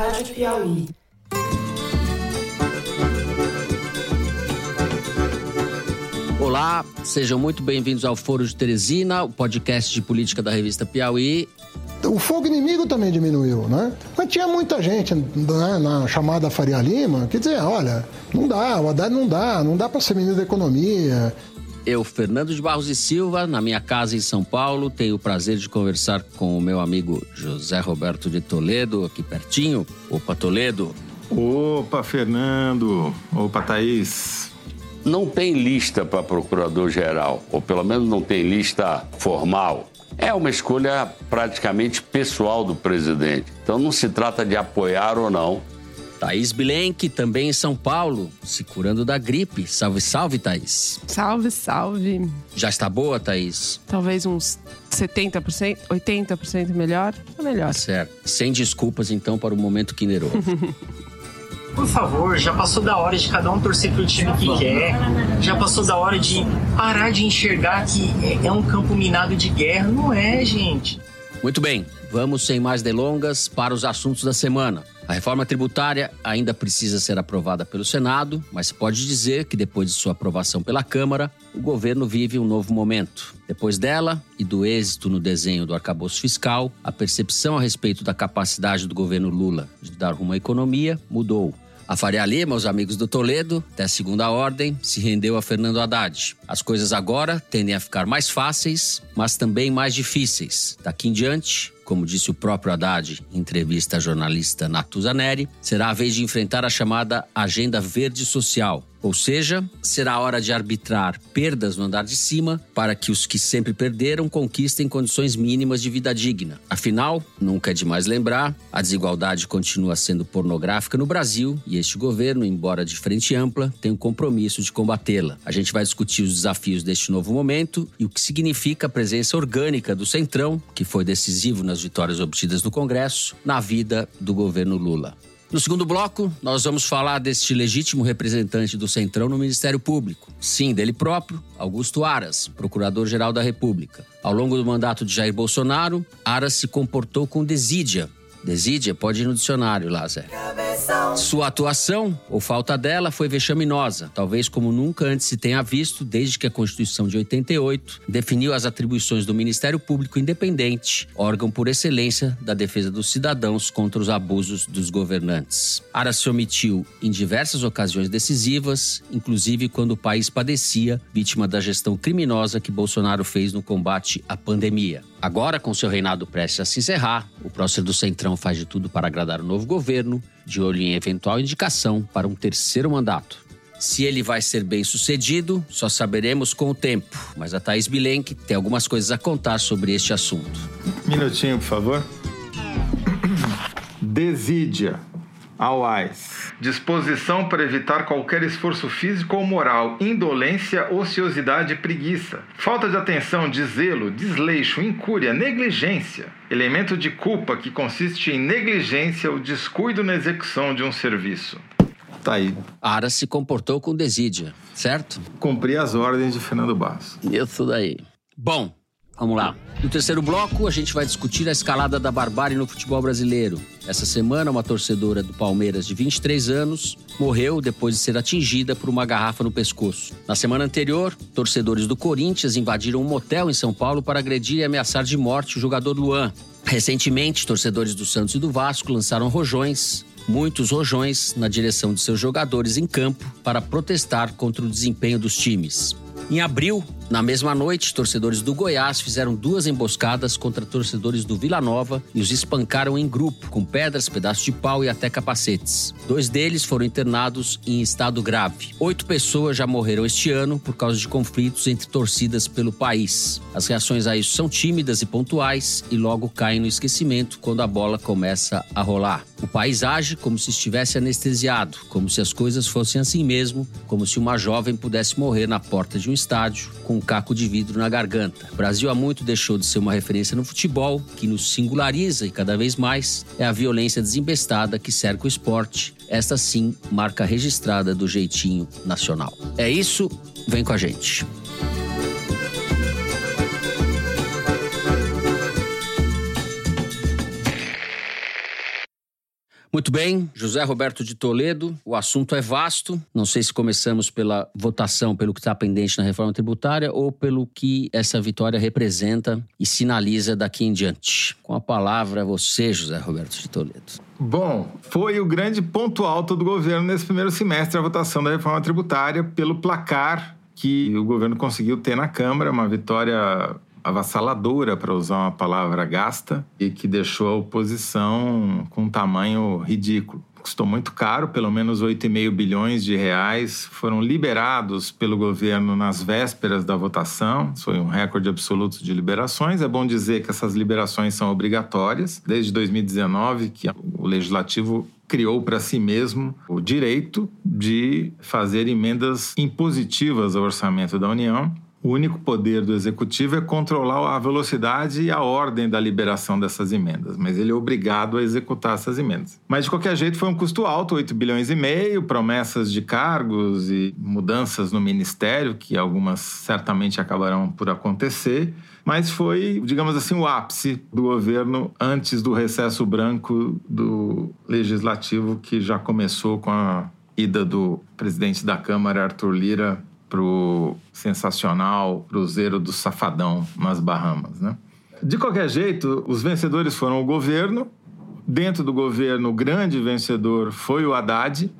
Rádio Piauí. Olá, sejam muito bem-vindos ao Foro de Teresina, o podcast de política da revista Piauí. O fogo inimigo também diminuiu, né? Mas tinha muita gente né, na chamada Faria Lima que dizia, olha, não dá, o Haddad não dá, não dá para ser ministro da economia. Eu, Fernando de Barros e Silva, na minha casa em São Paulo, tenho o prazer de conversar com o meu amigo José Roberto de Toledo, aqui pertinho. Opa, Toledo. Opa, Fernando. Opa, Thaís não tem lista para procurador-geral, ou pelo menos não tem lista formal. É uma escolha praticamente pessoal do presidente. Então não se trata de apoiar ou não. Thaís Bilenque, também em São Paulo, se curando da gripe. Salve, salve, Thaís. Salve, salve. Já está boa, Thaís? Talvez uns 70%, 80% melhor. Tá melhor. Certo. Sem desculpas, então, para o momento Kinder Ovo. Por favor, já passou da hora de cada um torcer pro time que quer. Já passou da hora de parar de enxergar que é um campo minado de guerra. Não é, gente. Muito bem, vamos sem mais delongas para os assuntos da semana. A reforma tributária ainda precisa ser aprovada pelo Senado, mas pode dizer que depois de sua aprovação pela Câmara, o governo vive um novo momento. Depois dela e do êxito no desenho do arcabouço fiscal, a percepção a respeito da capacidade do governo Lula de dar rumo à economia mudou. A Faria Lima, os amigos do Toledo, até segunda ordem, se rendeu a Fernando Haddad. As coisas agora tendem a ficar mais fáceis, mas também mais difíceis. Daqui em diante, como disse o próprio Haddad em entrevista à jornalista Natuza Neri, será a vez de enfrentar a chamada Agenda Verde Social, ou seja, será hora de arbitrar perdas no andar de cima para que os que sempre perderam conquistem condições mínimas de vida digna. Afinal, nunca é demais lembrar, a desigualdade continua sendo pornográfica no Brasil e este governo, embora de frente ampla, tem o um compromisso de combatê-la. A gente vai discutir os desafios deste novo momento e o que significa a presença orgânica do Centrão, que foi decisivo nas vitórias obtidas no Congresso, na vida do governo Lula. No segundo bloco, nós vamos falar deste legítimo representante do Centrão no Ministério Público. Sim, dele próprio, Augusto Aras, Procurador-Geral da República. Ao longo do mandato de Jair Bolsonaro, Aras se comportou com desídia Desídia pode ir no dicionário lá, Zé. Sua atuação, ou falta dela, foi vexaminosa, talvez como nunca antes se tenha visto desde que a Constituição de 88 definiu as atribuições do Ministério Público Independente, órgão por excelência da defesa dos cidadãos contra os abusos dos governantes. Ara se omitiu em diversas ocasiões decisivas, inclusive quando o país padecia vítima da gestão criminosa que Bolsonaro fez no combate à pandemia. Agora, com seu reinado prestes a se encerrar, o prócer do Centrão faz de tudo para agradar o novo governo, de olho em eventual indicação para um terceiro mandato. Se ele vai ser bem sucedido, só saberemos com o tempo. Mas a Thaís Bilenque tem algumas coisas a contar sobre este assunto. Minutinho, por favor. Desídia. Awais. Disposição para evitar qualquer esforço físico ou moral, indolência, ociosidade e preguiça. Falta de atenção, de zelo, desleixo, incúria, negligência. Elemento de culpa que consiste em negligência ou descuido na execução de um serviço. Tá aí. Ara se comportou com desídia, certo? Cumprir as ordens de Fernando Barros. Isso daí. Bom, Vamos lá. No terceiro bloco, a gente vai discutir a escalada da barbárie no futebol brasileiro. Essa semana, uma torcedora do Palmeiras de 23 anos morreu depois de ser atingida por uma garrafa no pescoço. Na semana anterior, torcedores do Corinthians invadiram um motel em São Paulo para agredir e ameaçar de morte o jogador Luan. Recentemente, torcedores do Santos e do Vasco lançaram rojões muitos rojões na direção de seus jogadores em campo para protestar contra o desempenho dos times. Em abril, na mesma noite, torcedores do Goiás fizeram duas emboscadas contra torcedores do Vila Nova e os espancaram em grupo, com pedras, pedaços de pau e até capacetes. Dois deles foram internados em estado grave. Oito pessoas já morreram este ano por causa de conflitos entre torcidas pelo país. As reações a isso são tímidas e pontuais e logo caem no esquecimento quando a bola começa a rolar. O país age como se estivesse anestesiado, como se as coisas fossem assim mesmo, como se uma jovem pudesse morrer na porta de um estádio com um caco de vidro na garganta. O Brasil há muito deixou de ser uma referência no futebol, que nos singulariza e cada vez mais é a violência desembestada que cerca o esporte. Esta sim, marca registrada do jeitinho nacional. É isso, vem com a gente. Muito bem, José Roberto de Toledo, o assunto é vasto. Não sei se começamos pela votação, pelo que está pendente na reforma tributária ou pelo que essa vitória representa e sinaliza daqui em diante. Com a palavra, você, José Roberto de Toledo. Bom, foi o grande ponto alto do governo nesse primeiro semestre a votação da reforma tributária pelo placar que o governo conseguiu ter na Câmara, uma vitória avassaladora, para usar uma palavra gasta, e que deixou a oposição com um tamanho ridículo. Custou muito caro, pelo menos 8,5 bilhões de reais foram liberados pelo governo nas vésperas da votação. Foi um recorde absoluto de liberações. É bom dizer que essas liberações são obrigatórias. Desde 2019, que o legislativo criou para si mesmo o direito de fazer emendas impositivas ao orçamento da União o único poder do executivo é controlar a velocidade e a ordem da liberação dessas emendas, mas ele é obrigado a executar essas emendas. Mas de qualquer jeito foi um custo alto, 8 bilhões e meio, promessas de cargos e mudanças no ministério, que algumas certamente acabarão por acontecer, mas foi, digamos assim, o ápice do governo antes do recesso branco do legislativo que já começou com a ida do presidente da Câmara, Arthur Lira, pro sensacional Cruzeiro do Safadão nas Bahamas, né? De qualquer jeito, os vencedores foram o governo. Dentro do governo, o grande vencedor foi o Haddad.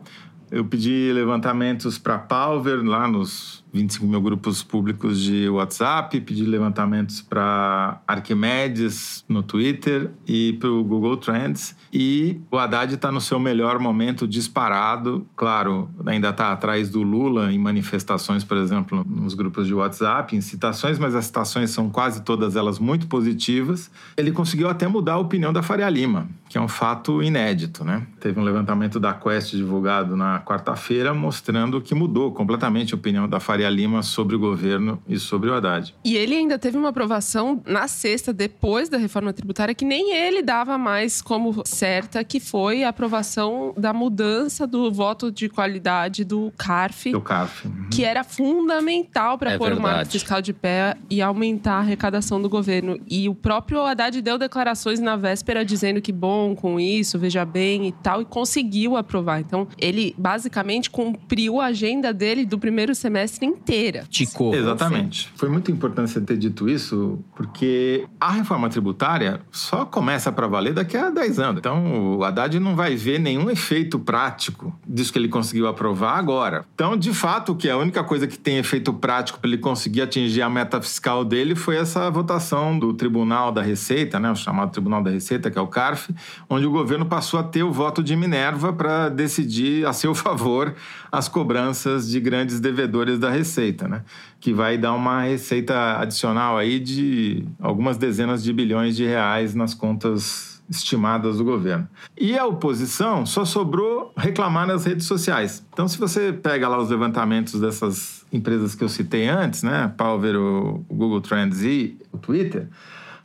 Eu pedi levantamentos para Palver lá nos 25 mil grupos públicos de WhatsApp, pedi levantamentos para Arquimedes no Twitter e para o Google Trends. E o Haddad está no seu melhor momento disparado. Claro, ainda está atrás do Lula em manifestações, por exemplo, nos grupos de WhatsApp, em citações, mas as citações são quase todas elas muito positivas. Ele conseguiu até mudar a opinião da Faria Lima, que é um fato inédito, né? Teve um levantamento da Quest divulgado na quarta-feira mostrando que mudou completamente a opinião da Faria Lima sobre o governo e sobre o Haddad. E ele ainda teve uma aprovação na sexta, depois da reforma tributária, que nem ele dava mais como certa, que foi a aprovação da mudança do voto de qualidade do CARF. Do CARF. Uhum. Que era fundamental para É pôr o verdade. marco fiscal de pé e aumentar a arrecadação do governo. E o próprio Haddad deu declarações na véspera dizendo que bom com isso, veja bem e tal, e conseguiu aprovar. Então, ele basicamente cumpriu a agenda dele do primeiro semestre inteira. Ticou. Exatamente. Foi muito importante você ter dito isso, porque a reforma tributária só começa para valer daqui a 10 anos. Então, o Haddad não vai ver nenhum efeito prático disso que ele conseguiu aprovar agora. Então, de fato, que a única coisa que tem efeito prático para ele conseguir atingir a meta fiscal dele foi essa votação do Tribunal da Receita, né, o chamado Tribunal da Receita, que é o CARF, onde o governo passou a ter o voto de Minerva para decidir a seu favor as cobranças de grandes devedores da Receita, né? Que vai dar uma receita adicional aí de algumas dezenas de bilhões de reais nas contas estimadas do governo. E a oposição só sobrou reclamar nas redes sociais. Então, se você pega lá os levantamentos dessas empresas que eu citei antes, né? Palver, o Google Trends e o Twitter,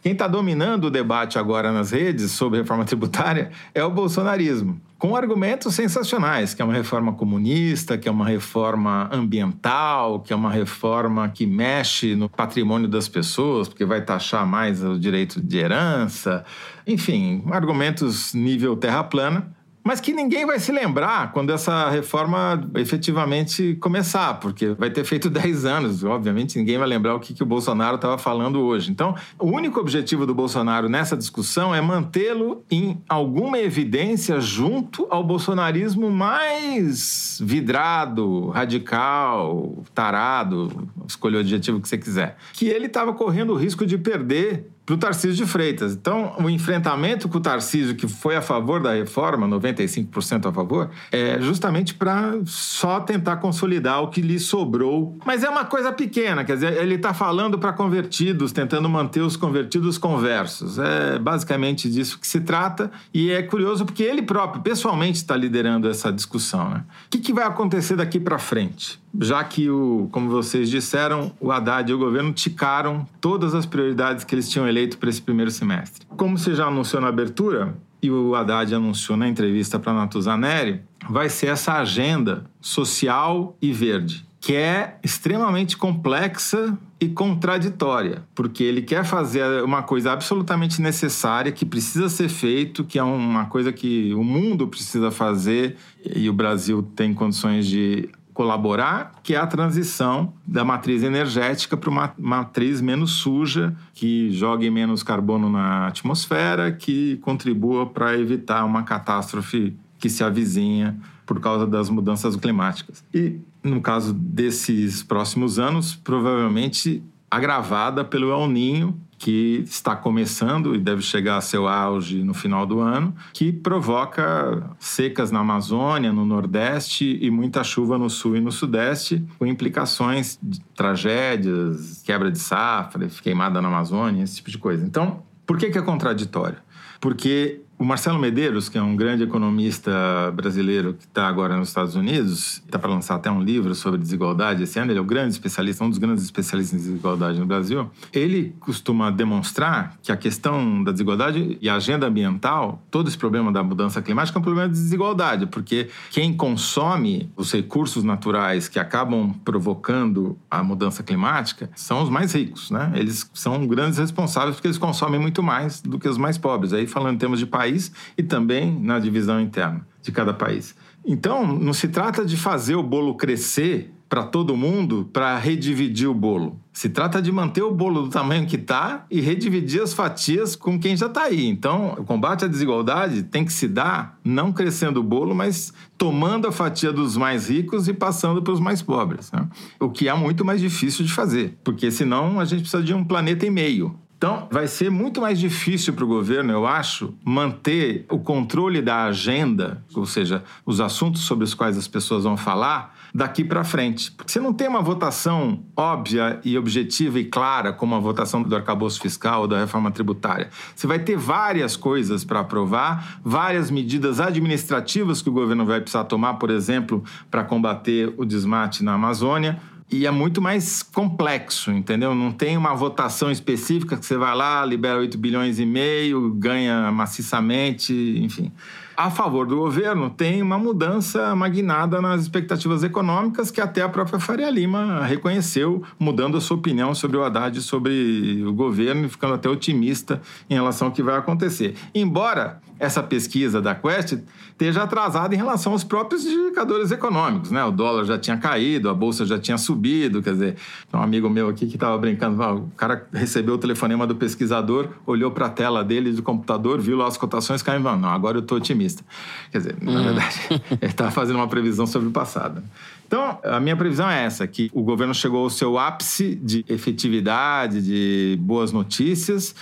quem está dominando o debate agora nas redes sobre reforma tributária é o bolsonarismo, com argumentos sensacionais, que é uma reforma comunista, que é uma reforma ambiental, que é uma reforma que mexe no patrimônio das pessoas, porque vai taxar mais o direito de herança, enfim, argumentos nível terra plana mas que ninguém vai se lembrar quando essa reforma efetivamente começar, porque vai ter feito 10 anos, obviamente ninguém vai lembrar o que, que o Bolsonaro estava falando hoje. Então, o único objetivo do Bolsonaro nessa discussão é mantê-lo em alguma evidência junto ao bolsonarismo mais vidrado, radical, tarado, escolha o adjetivo que você quiser, que ele estava correndo o risco de perder para o Tarcísio de Freitas. Então, o enfrentamento com o Tarcísio, que foi a favor da reforma, 95% a favor, é justamente para só tentar consolidar o que lhe sobrou. Mas é uma coisa pequena, quer dizer, ele está falando para convertidos, tentando manter os convertidos conversos. É basicamente disso que se trata. E é curioso porque ele próprio, pessoalmente, está liderando essa discussão. Né? O que, que vai acontecer daqui para frente? já que, o, como vocês disseram, o Haddad e o governo ticaram todas as prioridades que eles tinham eleito para esse primeiro semestre. Como você já anunciou na abertura, e o Haddad anunciou na entrevista para Natuzaneri, vai ser essa agenda social e verde. Que é extremamente complexa e contraditória, porque ele quer fazer uma coisa absolutamente necessária, que precisa ser feito, que é uma coisa que o mundo precisa fazer e o Brasil tem condições de colaborar, que é a transição da matriz energética para uma matriz menos suja, que jogue menos carbono na atmosfera, que contribua para evitar uma catástrofe que se avizinha por causa das mudanças climáticas. E no caso desses próximos anos, provavelmente agravada pelo El Ninho, que está começando e deve chegar a seu auge no final do ano, que provoca secas na Amazônia, no Nordeste e muita chuva no Sul e no Sudeste, com implicações de tragédias, quebra de safra, queimada na Amazônia, esse tipo de coisa. Então, por que, que é contraditório? Porque o Marcelo Medeiros, que é um grande economista brasileiro que está agora nos Estados Unidos, está para lançar até um livro sobre desigualdade esse ano, ele é o grande especialista, um dos grandes especialistas em desigualdade no Brasil. Ele costuma demonstrar que a questão da desigualdade e a agenda ambiental, todo esse problema da mudança climática é um problema de desigualdade, porque quem consome os recursos naturais que acabam provocando a mudança climática são os mais ricos, né? Eles são grandes responsáveis porque eles consomem muito mais do que os mais pobres. Aí falando em termos de país, país e também na divisão interna de cada país. Então, não se trata de fazer o bolo crescer para todo mundo para redividir o bolo. Se trata de manter o bolo do tamanho que está e redividir as fatias com quem já está aí. Então, o combate à desigualdade tem que se dar não crescendo o bolo, mas tomando a fatia dos mais ricos e passando para os mais pobres. Né? O que é muito mais difícil de fazer, porque senão a gente precisa de um planeta e meio. Então, vai ser muito mais difícil para o governo, eu acho, manter o controle da agenda, ou seja, os assuntos sobre os quais as pessoas vão falar, daqui para frente. Porque você não tem uma votação óbvia e objetiva e clara, como a votação do arcabouço fiscal ou da reforma tributária. Você vai ter várias coisas para aprovar, várias medidas administrativas que o governo vai precisar tomar, por exemplo, para combater o desmate na Amazônia e é muito mais complexo, entendeu? Não tem uma votação específica que você vai lá, libera 8 bilhões e meio, ganha maciçamente, enfim a favor do governo tem uma mudança magnada nas expectativas econômicas que até a própria Faria Lima reconheceu, mudando a sua opinião sobre o Haddad, sobre o governo e ficando até otimista em relação ao que vai acontecer. Embora essa pesquisa da Quest esteja atrasada em relação aos próprios indicadores econômicos, né? O dólar já tinha caído, a bolsa já tinha subido, quer dizer, um amigo meu aqui que estava brincando, o cara recebeu o telefonema do pesquisador, olhou para a tela dele do computador, viu lá as cotações caindo, não, agora eu estou otimista otimista. Quer dizer, na hum. verdade, ele estava fazendo uma previsão sobre o passado. Então, a minha previsão é essa, que o governo chegou ao seu ápice de efetividade, de boas notícias,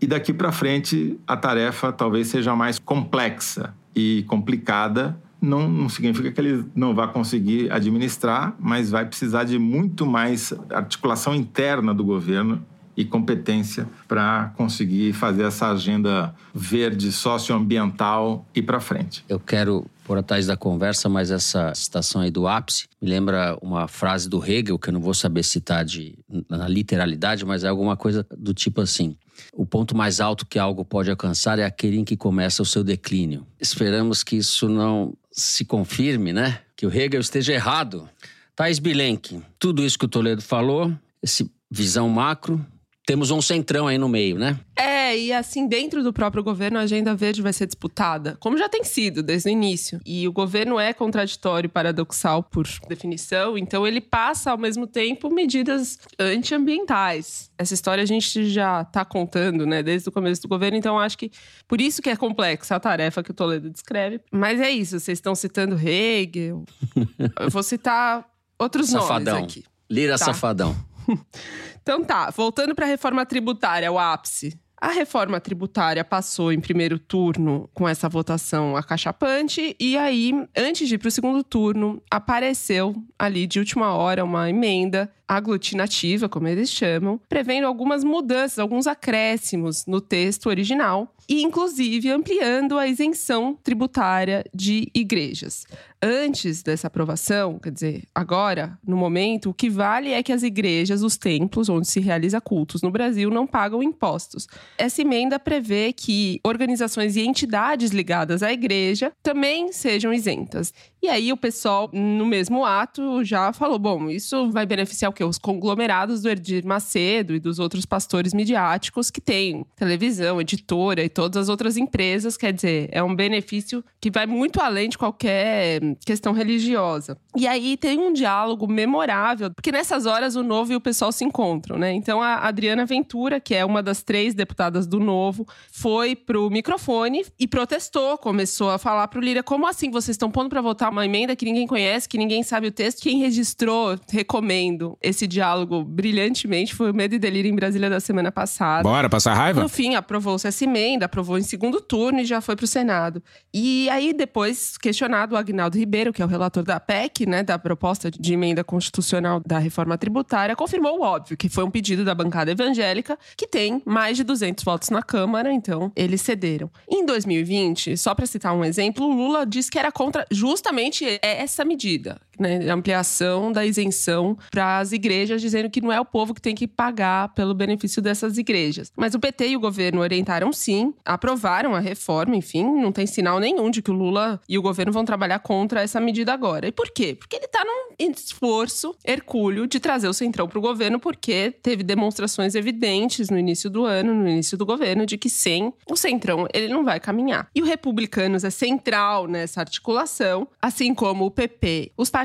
e daqui para frente a tarefa talvez seja mais complexa e complicada. Não, não significa que ele não vai conseguir administrar, mas vai precisar de muito mais articulação interna do governo e competência para conseguir fazer essa agenda verde socioambiental e para frente. Eu quero por atrás da conversa, mas essa citação aí do ápice me lembra uma frase do Hegel, que eu não vou saber citar de, na literalidade, mas é alguma coisa do tipo assim: o ponto mais alto que algo pode alcançar é aquele em que começa o seu declínio. Esperamos que isso não se confirme, né? Que o Hegel esteja errado. Thais Bilenque, tudo isso que o Toledo falou, esse visão macro, temos um centrão aí no meio, né? É, e assim, dentro do próprio governo, a agenda verde vai ser disputada, como já tem sido desde o início. E o governo é contraditório, paradoxal por definição, então ele passa ao mesmo tempo medidas antiambientais. Essa história a gente já está contando, né, desde o começo do governo, então acho que por isso que é complexa a tarefa que o Toledo descreve. Mas é isso, vocês estão citando Hegel. Eu vou citar outros Safadão. nomes aqui. Lira tá. Safadão. então tá, voltando para a reforma tributária, o ápice. A reforma tributária passou em primeiro turno com essa votação acachapante, e aí, antes de ir para o segundo turno, apareceu ali de última hora uma emenda aglutinativa, como eles chamam, prevendo algumas mudanças, alguns acréscimos no texto original e inclusive ampliando a isenção tributária de igrejas. Antes dessa aprovação, quer dizer, agora, no momento, o que vale é que as igrejas, os templos onde se realiza cultos no Brasil não pagam impostos. Essa emenda prevê que organizações e entidades ligadas à igreja também sejam isentas. E aí o pessoal, no mesmo ato, já falou: bom, isso vai beneficiar o quê? Os conglomerados do Erdir Macedo e dos outros pastores midiáticos que têm televisão, editora e todas as outras empresas. Quer dizer, é um benefício que vai muito além de qualquer questão religiosa. E aí tem um diálogo memorável, porque nessas horas o Novo e o pessoal se encontram, né? Então a Adriana Ventura, que é uma das três deputadas do Novo, foi pro microfone e protestou, começou a falar pro Lira: como assim vocês estão pondo para votar uma emenda que ninguém conhece, que ninguém sabe o texto. Quem registrou, recomendo esse diálogo brilhantemente, foi o Medo e Delírio em Brasília da semana passada. Bora, passar raiva? No fim, aprovou-se essa emenda, aprovou em segundo turno e já foi pro Senado. E aí, depois, questionado o Agnaldo Ribeiro, que é o relator da PEC, né, da proposta de emenda constitucional da reforma tributária, confirmou o óbvio, que foi um pedido da bancada evangélica, que tem mais de 200 votos na Câmara, então eles cederam. Em 2020, só para citar um exemplo, Lula disse que era contra justamente essa medida, né, ampliação da isenção para as igrejas, dizendo que não é o povo que tem que pagar pelo benefício dessas igrejas. Mas o PT e o governo orientaram sim, aprovaram a reforma, enfim, não tem sinal nenhum de que o Lula e o governo vão trabalhar contra essa medida agora. E por quê? Porque ele está num esforço hercúleo de trazer o Centrão para o governo, porque teve demonstrações evidentes no início do ano, no início do governo, de que sem o Centrão ele não vai caminhar. E o Republicanos é central nessa articulação, assim como o PP. Os partidos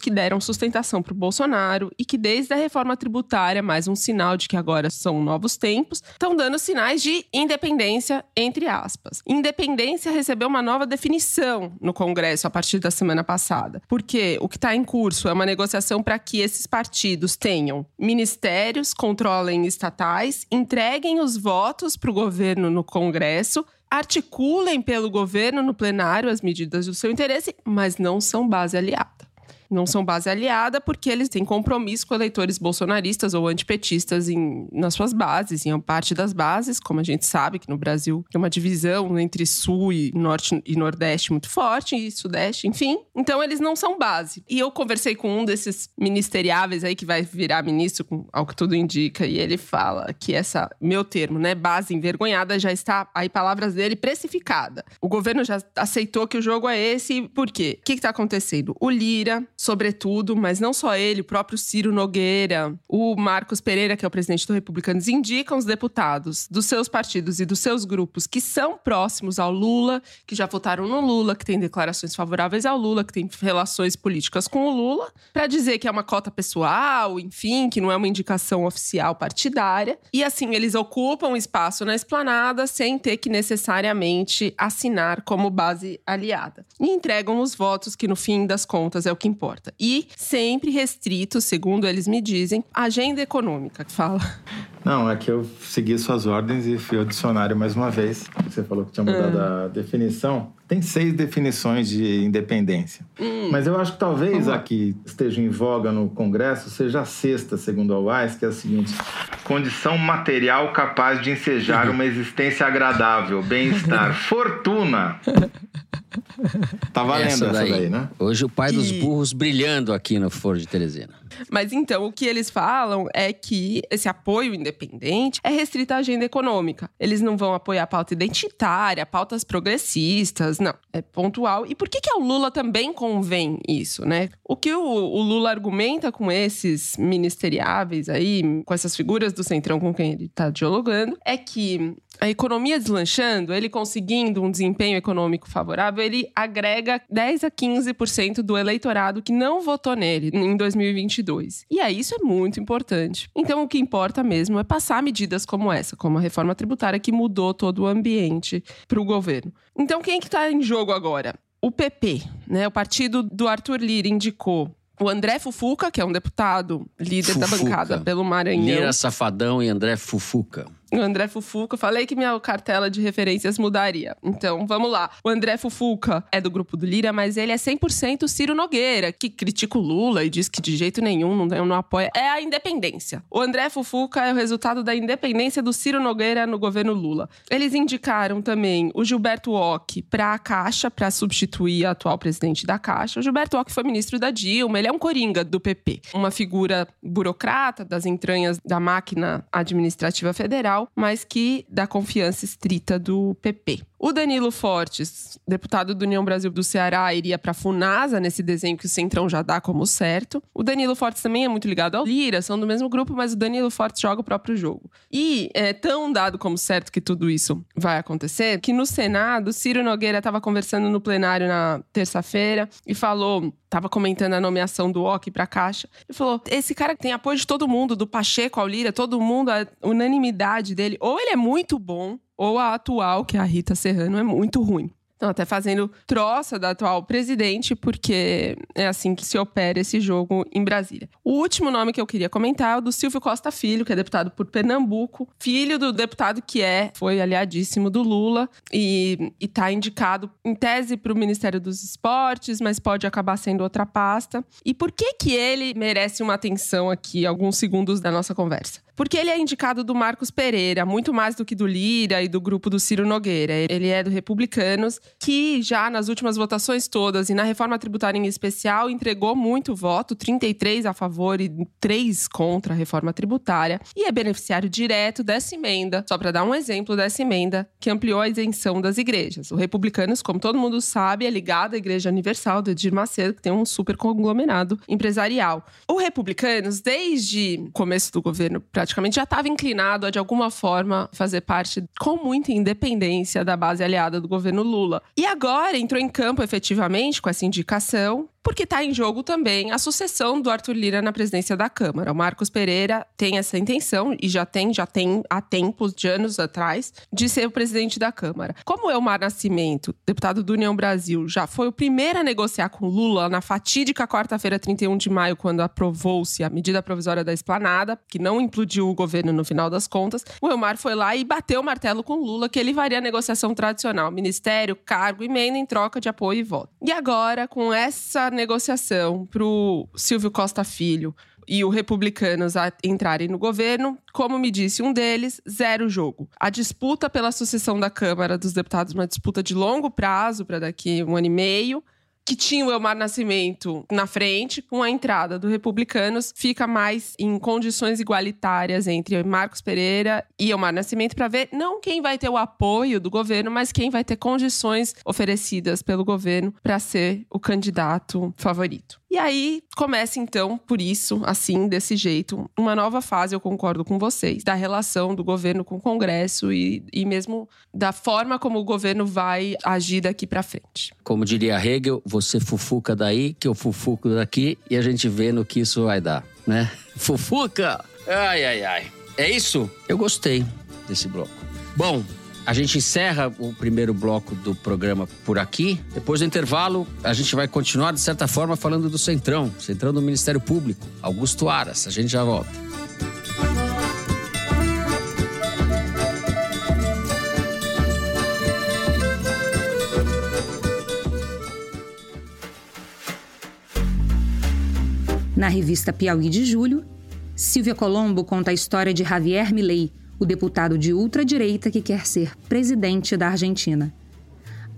que deram sustentação para o Bolsonaro e que, desde a reforma tributária, mais um sinal de que agora são novos tempos, estão dando sinais de independência, entre aspas. Independência recebeu uma nova definição no Congresso a partir da semana passada, porque o que está em curso é uma negociação para que esses partidos tenham ministérios, controlem estatais, entreguem os votos para o governo no Congresso articulem pelo governo no plenário as medidas do seu interesse, mas não são base aliada não são base aliada porque eles têm compromisso com eleitores bolsonaristas ou antipetistas em, nas suas bases, em parte das bases, como a gente sabe que no Brasil tem uma divisão entre sul e norte e nordeste muito forte e sudeste, enfim. Então eles não são base. E eu conversei com um desses ministeriáveis aí que vai virar ministro, ao que tudo indica, e ele fala que essa, meu termo, né, base envergonhada já está, aí palavras dele, precificada. O governo já aceitou que o jogo é esse, por quê? O que está acontecendo? O Lira sobretudo, mas não só ele, o próprio Ciro Nogueira, o Marcos Pereira, que é o presidente do Republicanos, indicam os deputados dos seus partidos e dos seus grupos que são próximos ao Lula, que já votaram no Lula, que têm declarações favoráveis ao Lula, que têm relações políticas com o Lula, para dizer que é uma cota pessoal, enfim, que não é uma indicação oficial partidária. E assim, eles ocupam espaço na esplanada sem ter que necessariamente assinar como base aliada. E entregam os votos, que no fim das contas é o que importa importa. E sempre restrito, segundo eles me dizem, agenda econômica, que fala. Não, é que eu segui suas ordens e fui ao dicionário mais uma vez. Você falou que tinha mudado hum. a definição. Tem seis definições de independência. Hum. Mas eu acho que talvez a que esteja em voga no Congresso seja a sexta, segundo a UAS, que é a seguinte: condição material capaz de ensejar uma existência agradável, bem-estar, fortuna. Tá valendo essa daí, essa daí né? Hoje o pai dos burros brilhando aqui no Foro de Teresina. Mas então, o que eles falam é que esse apoio independente é restrito à agenda econômica. Eles não vão apoiar a pauta identitária, pautas progressistas, não. É pontual. E por que, que ao Lula também convém isso, né? O que o, o Lula argumenta com esses ministeriáveis aí, com essas figuras do Centrão com quem ele está dialogando, é que a economia deslanchando, ele conseguindo um desempenho econômico favorável, ele agrega 10 a 15% do eleitorado que não votou nele em 2022. E aí isso é muito importante. Então o que importa mesmo é passar medidas como essa, como a reforma tributária que mudou todo o ambiente para o governo. Então quem é que está em jogo agora? O PP, né? O partido do Arthur Lira indicou o André Fufuca, que é um deputado líder Fufuca. da bancada pelo Maranhão. Lira Safadão e André Fufuca. O André Fufuca, falei que minha cartela de referências mudaria. Então, vamos lá. O André Fufuca é do grupo do Lira, mas ele é 100% Ciro Nogueira, que critica o Lula e diz que de jeito nenhum não, não apoia. É a independência. O André Fufuca é o resultado da independência do Ciro Nogueira no governo Lula. Eles indicaram também o Gilberto Ock para a Caixa, para substituir a atual presidente da Caixa. O Gilberto Ock foi ministro da Dilma, ele é um coringa do PP. Uma figura burocrata das entranhas da máquina administrativa federal, mas que dá confiança estrita do PP. O Danilo Fortes, deputado do União Brasil do Ceará, iria para a Funasa nesse desenho que o Centrão já dá como certo. O Danilo Fortes também é muito ligado ao Lira, são do mesmo grupo, mas o Danilo Fortes joga o próprio jogo. E é tão dado como certo que tudo isso vai acontecer que no Senado, Ciro Nogueira estava conversando no plenário na terça-feira e falou estava comentando a nomeação do OC para a Caixa. Ele falou: esse cara tem apoio de todo mundo, do Pacheco ao Lira, todo mundo, a unanimidade dele. Ou ele é muito bom, ou a atual, que é a Rita Serrano, é muito ruim. Então, até fazendo troça da atual presidente, porque é assim que se opera esse jogo em Brasília. O último nome que eu queria comentar é o do Silvio Costa Filho, que é deputado por Pernambuco, filho do deputado que é, foi aliadíssimo do Lula e está indicado em tese para o Ministério dos Esportes, mas pode acabar sendo outra pasta. E por que que ele merece uma atenção aqui, alguns segundos da nossa conversa? Porque ele é indicado do Marcos Pereira, muito mais do que do Lira e do grupo do Ciro Nogueira. Ele é do Republicanos, que já nas últimas votações todas e na reforma tributária em especial entregou muito voto, 33 a favor e 3 contra a reforma tributária, e é beneficiário direto dessa emenda, só para dar um exemplo dessa emenda, que ampliou a isenção das igrejas. O Republicanos, como todo mundo sabe, é ligado à Igreja Universal do Edir Macedo, que tem um super conglomerado empresarial. O Republicanos, desde o começo do governo, já estava inclinado a, de alguma forma, fazer parte com muita independência da base aliada do governo Lula. E agora entrou em campo efetivamente com essa indicação porque está em jogo também a sucessão do Arthur Lira na presidência da Câmara. O Marcos Pereira tem essa intenção e já tem, já tem há tempos, de anos atrás, de ser o presidente da Câmara. Como Elmar Nascimento, deputado do União Brasil, já foi o primeiro a negociar com Lula na fatídica quarta-feira, 31 de maio, quando aprovou-se a medida provisória da esplanada, que não implodiu o governo no final das contas, o Elmar foi lá e bateu o martelo com Lula que ele faria a negociação tradicional: ministério, cargo, emenda em troca de apoio e voto. E agora, com essa negociação para o Silvio Costa Filho e o Republicanos entrarem no governo, como me disse um deles, zero jogo. A disputa pela sucessão da Câmara dos Deputados, uma disputa de longo prazo para daqui um ano e meio, que tinha o Elmar Nascimento na frente, com a entrada do Republicanos, fica mais em condições igualitárias entre Marcos Pereira e Elmar Nascimento para ver não quem vai ter o apoio do governo, mas quem vai ter condições oferecidas pelo governo para ser o candidato favorito. E aí começa então, por isso, assim, desse jeito, uma nova fase, eu concordo com vocês, da relação do governo com o Congresso e, e mesmo da forma como o governo vai agir daqui para frente. Como diria Hegel, você fufuca daí, que eu fufuco daqui e a gente vê no que isso vai dar, né? Fufuca! Ai, ai, ai. É isso? Eu gostei desse bloco. Bom, a gente encerra o primeiro bloco do programa por aqui. Depois do intervalo, a gente vai continuar, de certa forma, falando do Centrão, Centrão do Ministério Público, Augusto Aras. A gente já volta. Na revista Piauí de Julho, Silvia Colombo conta a história de Javier Milei, o deputado de ultradireita que quer ser presidente da Argentina.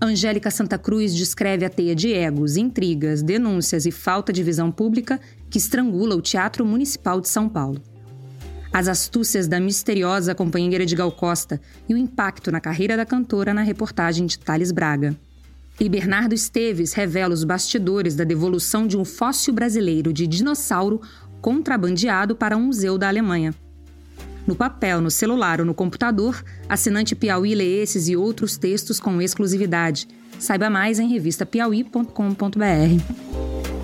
Angélica Santa Cruz descreve a teia de egos, intrigas, denúncias e falta de visão pública que estrangula o Teatro Municipal de São Paulo. As astúcias da misteriosa companheira de Gal Costa e o impacto na carreira da cantora na reportagem de Thales Braga. E Bernardo Esteves revela os bastidores da devolução de um fóssil brasileiro de dinossauro contrabandeado para um museu da Alemanha. No papel, no celular ou no computador, assinante Piauí lê esses e outros textos com exclusividade. Saiba mais em revistapiauí.com.br.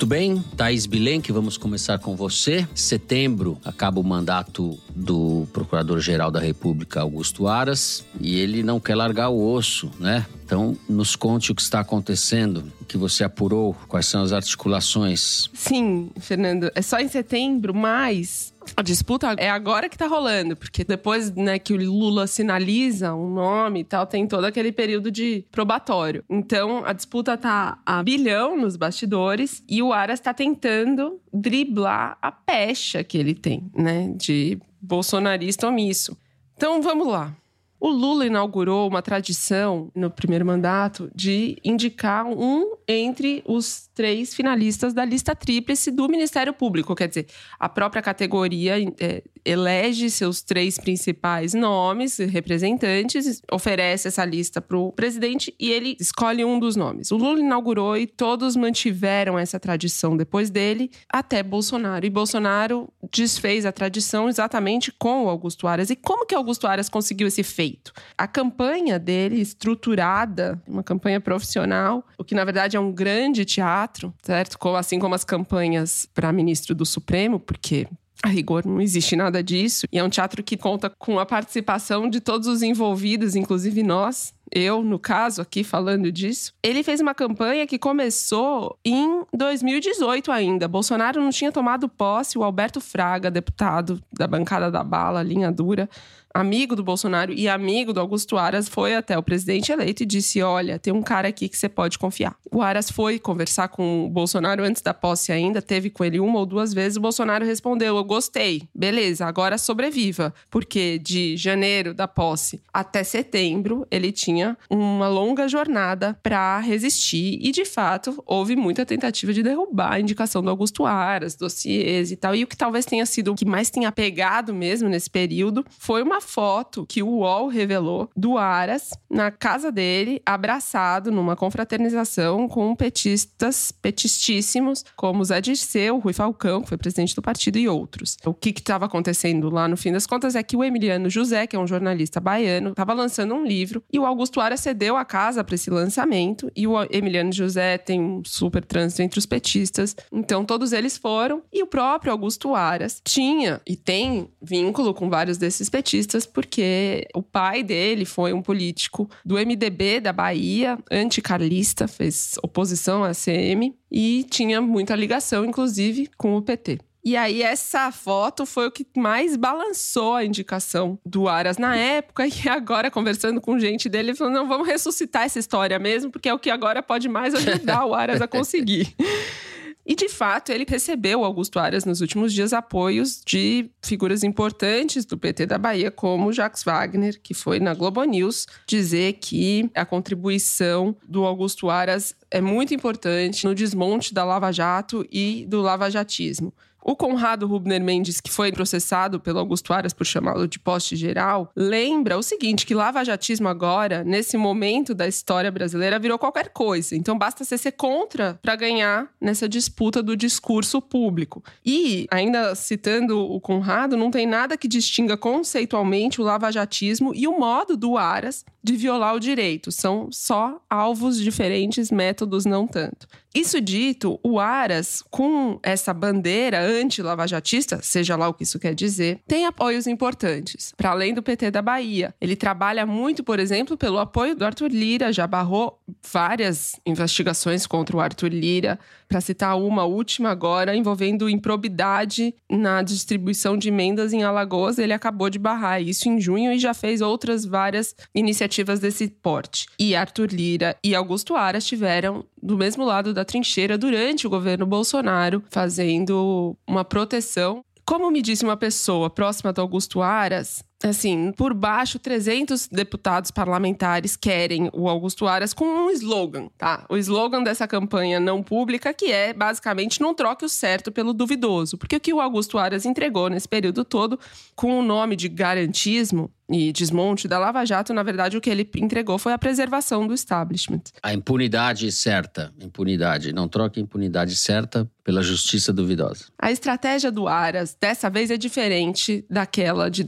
Muito bem, Thaís Bilenque, vamos começar com você. Setembro acaba o mandato do Procurador-Geral da República, Augusto Aras, e ele não quer largar o osso, né? Então, nos conte o que está acontecendo, o que você apurou, quais são as articulações. Sim, Fernando, é só em setembro, mas a disputa é agora que tá rolando, porque depois né, que o Lula sinaliza um nome e tal, tem todo aquele período de probatório. Então, a disputa tá a bilhão nos bastidores e o Aras tá tentando driblar a pecha que ele tem, né, de bolsonarista omisso. Então, vamos lá. O Lula inaugurou uma tradição no primeiro mandato de indicar um entre os três finalistas da lista tríplice do Ministério Público. Quer dizer, a própria categoria é, elege seus três principais nomes, representantes, oferece essa lista para o presidente e ele escolhe um dos nomes. O Lula inaugurou e todos mantiveram essa tradição depois dele, até Bolsonaro. E Bolsonaro desfez a tradição exatamente com o Augusto Aras. E como que Augusto Aras conseguiu esse feito? A campanha dele, estruturada, uma campanha profissional, o que na verdade é um grande teatro, certo? Assim como as campanhas para ministro do Supremo, porque a rigor, não existe nada disso. E é um teatro que conta com a participação de todos os envolvidos, inclusive nós. Eu, no caso, aqui falando disso. Ele fez uma campanha que começou em 2018 ainda. Bolsonaro não tinha tomado posse, o Alberto Fraga, deputado da bancada da bala, linha dura, amigo do Bolsonaro e amigo do Augusto Aras, foi até o presidente eleito e disse: Olha, tem um cara aqui que você pode confiar. O Aras foi conversar com o Bolsonaro antes da posse ainda, teve com ele uma ou duas vezes. O Bolsonaro respondeu: Eu gostei, beleza, agora sobreviva. Porque de janeiro da posse até setembro, ele tinha uma longa jornada para resistir e, de fato, houve muita tentativa de derrubar a indicação do Augusto Aras, dossiês e tal. E o que talvez tenha sido o que mais tenha pegado mesmo nesse período foi uma foto que o UOL revelou do Aras na casa dele, abraçado numa confraternização com petistas, petistíssimos, como Zé Dirceu, Rui Falcão, que foi presidente do partido, e outros. O que estava acontecendo lá, no fim das contas, é que o Emiliano José, que é um jornalista baiano, estava lançando um livro e o Augusto Aras cedeu a casa para esse lançamento. E o Emiliano José tem um super trânsito entre os petistas. Então, todos eles foram. E o próprio Augusto Aras tinha e tem vínculo com vários desses petistas porque o pai dele foi um político do MDB da Bahia, anticarlista, fez oposição à CM e tinha muita ligação, inclusive, com o PT. E aí, essa foto foi o que mais balançou a indicação do Aras na época. E agora, conversando com gente dele, ele falou: não, vamos ressuscitar essa história mesmo, porque é o que agora pode mais ajudar o Aras a conseguir. E de fato, ele recebeu, Augusto Aras, nos últimos dias, apoios de figuras importantes do PT da Bahia, como Jacques Wagner, que foi na Globo News dizer que a contribuição do Augusto Aras é muito importante no desmonte da Lava Jato e do lavajatismo. O Conrado Rubner Mendes, que foi processado pelo Augusto Aras por chamá-lo de poste geral, lembra o seguinte: que lavajatismo agora, nesse momento da história brasileira, virou qualquer coisa. Então basta você ser contra para ganhar nessa disputa do discurso público. E, ainda citando o Conrado, não tem nada que distinga conceitualmente o lavajatismo e o modo do Aras de violar o direito. São só alvos diferentes, métodos não tanto. Isso dito, o Aras, com essa bandeira anti-lavajatista, seja lá o que isso quer dizer, tem apoios importantes. Para além do PT da Bahia, ele trabalha muito, por exemplo, pelo apoio do Arthur Lira, já barrou várias investigações contra o Arthur Lira, para citar uma última agora, envolvendo improbidade na distribuição de emendas em Alagoas, ele acabou de barrar isso em junho e já fez outras várias iniciativas desse porte. E Arthur Lira e Augusto Aras estiveram do mesmo lado da trincheira durante o governo Bolsonaro, fazendo uma proteção. Como me disse uma pessoa próxima do Augusto Aras, assim, por baixo, 300 deputados parlamentares querem o Augusto Aras com um slogan, tá? O slogan dessa campanha não pública, que é basicamente não troque o certo pelo duvidoso. Porque o que o Augusto Aras entregou nesse período todo, com o nome de garantismo, e desmonte da Lava Jato, na verdade, o que ele entregou foi a preservação do establishment. A impunidade certa, impunidade. Não troque a impunidade certa pela justiça duvidosa. A estratégia do Aras dessa vez é diferente daquela de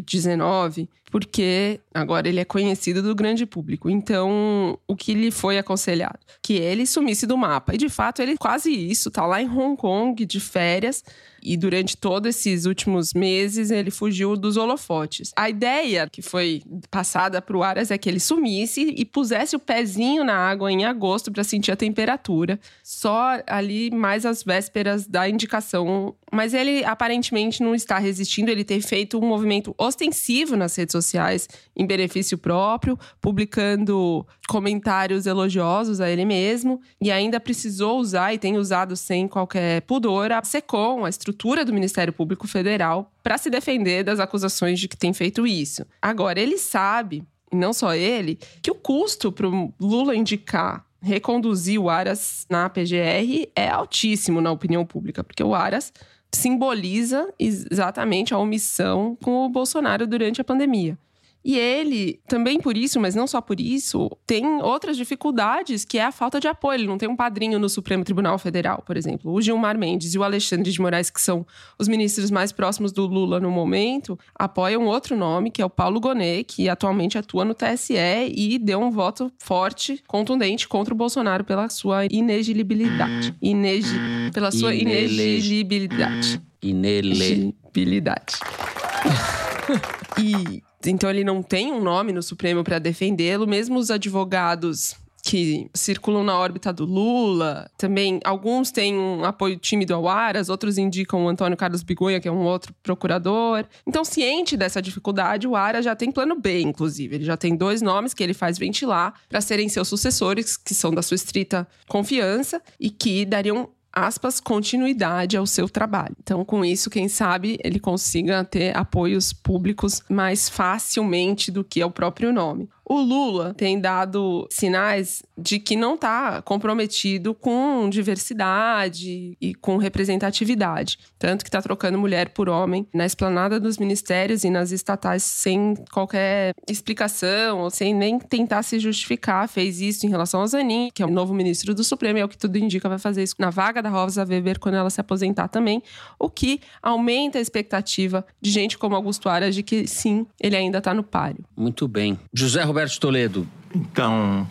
2019, porque agora ele é conhecido do grande público. Então, o que lhe foi aconselhado? Que ele sumisse do mapa. E de fato, ele quase isso, tá lá em Hong Kong de férias e durante todos esses últimos meses ele fugiu dos holofotes. A ideia que foi passada para o Aras é que ele sumisse e pusesse o pezinho na água em agosto para sentir a temperatura, só ali mais às vésperas da indicação. Mas ele aparentemente não está resistindo, ele tem feito um movimento ostensivo nas redes sociais em benefício próprio, publicando comentários elogiosos a ele mesmo e ainda precisou usar e tem usado sem qualquer pudor a SECOM, a estrutura estrutura do Ministério Público Federal para se defender das acusações de que tem feito isso. Agora, ele sabe, e não só ele, que o custo para o Lula indicar reconduzir o Aras na PGR é altíssimo na opinião pública, porque o Aras simboliza exatamente a omissão com o Bolsonaro durante a pandemia. E ele, também por isso, mas não só por isso, tem outras dificuldades, que é a falta de apoio. Ele não tem um padrinho no Supremo Tribunal Federal, por exemplo. O Gilmar Mendes e o Alexandre de Moraes, que são os ministros mais próximos do Lula no momento, apoiam outro nome, que é o Paulo Gonet, que atualmente atua no TSE e deu um voto forte, contundente contra o Bolsonaro pela sua inelegibilidade. Inegi... Pela sua inelegibilidade. Inelegibilidade. e então ele não tem um nome no Supremo para defendê-lo, mesmo os advogados que circulam na órbita do Lula. Também alguns têm um apoio tímido ao Aras, outros indicam o Antônio Carlos Bigonha, que é um outro procurador. Então, ciente dessa dificuldade, o Aras já tem plano B, inclusive. Ele já tem dois nomes que ele faz ventilar para serem seus sucessores, que são da sua estrita confiança e que dariam aspas, continuidade ao seu trabalho. Então, com isso, quem sabe ele consiga ter apoios públicos mais facilmente do que é o próprio nome. O Lula tem dado sinais de que não está comprometido com diversidade e com representatividade. Tanto que está trocando mulher por homem na esplanada dos ministérios e nas estatais sem qualquer explicação, ou sem nem tentar se justificar. Fez isso em relação ao Zanin, que é o novo ministro do Supremo, e é o que tudo indica vai fazer isso na vaga da Rosa Weber quando ela se aposentar também, o que aumenta a expectativa de gente como Augusto Aras de que sim, ele ainda está no páreo. Muito bem. José Roberto Toledo. Então,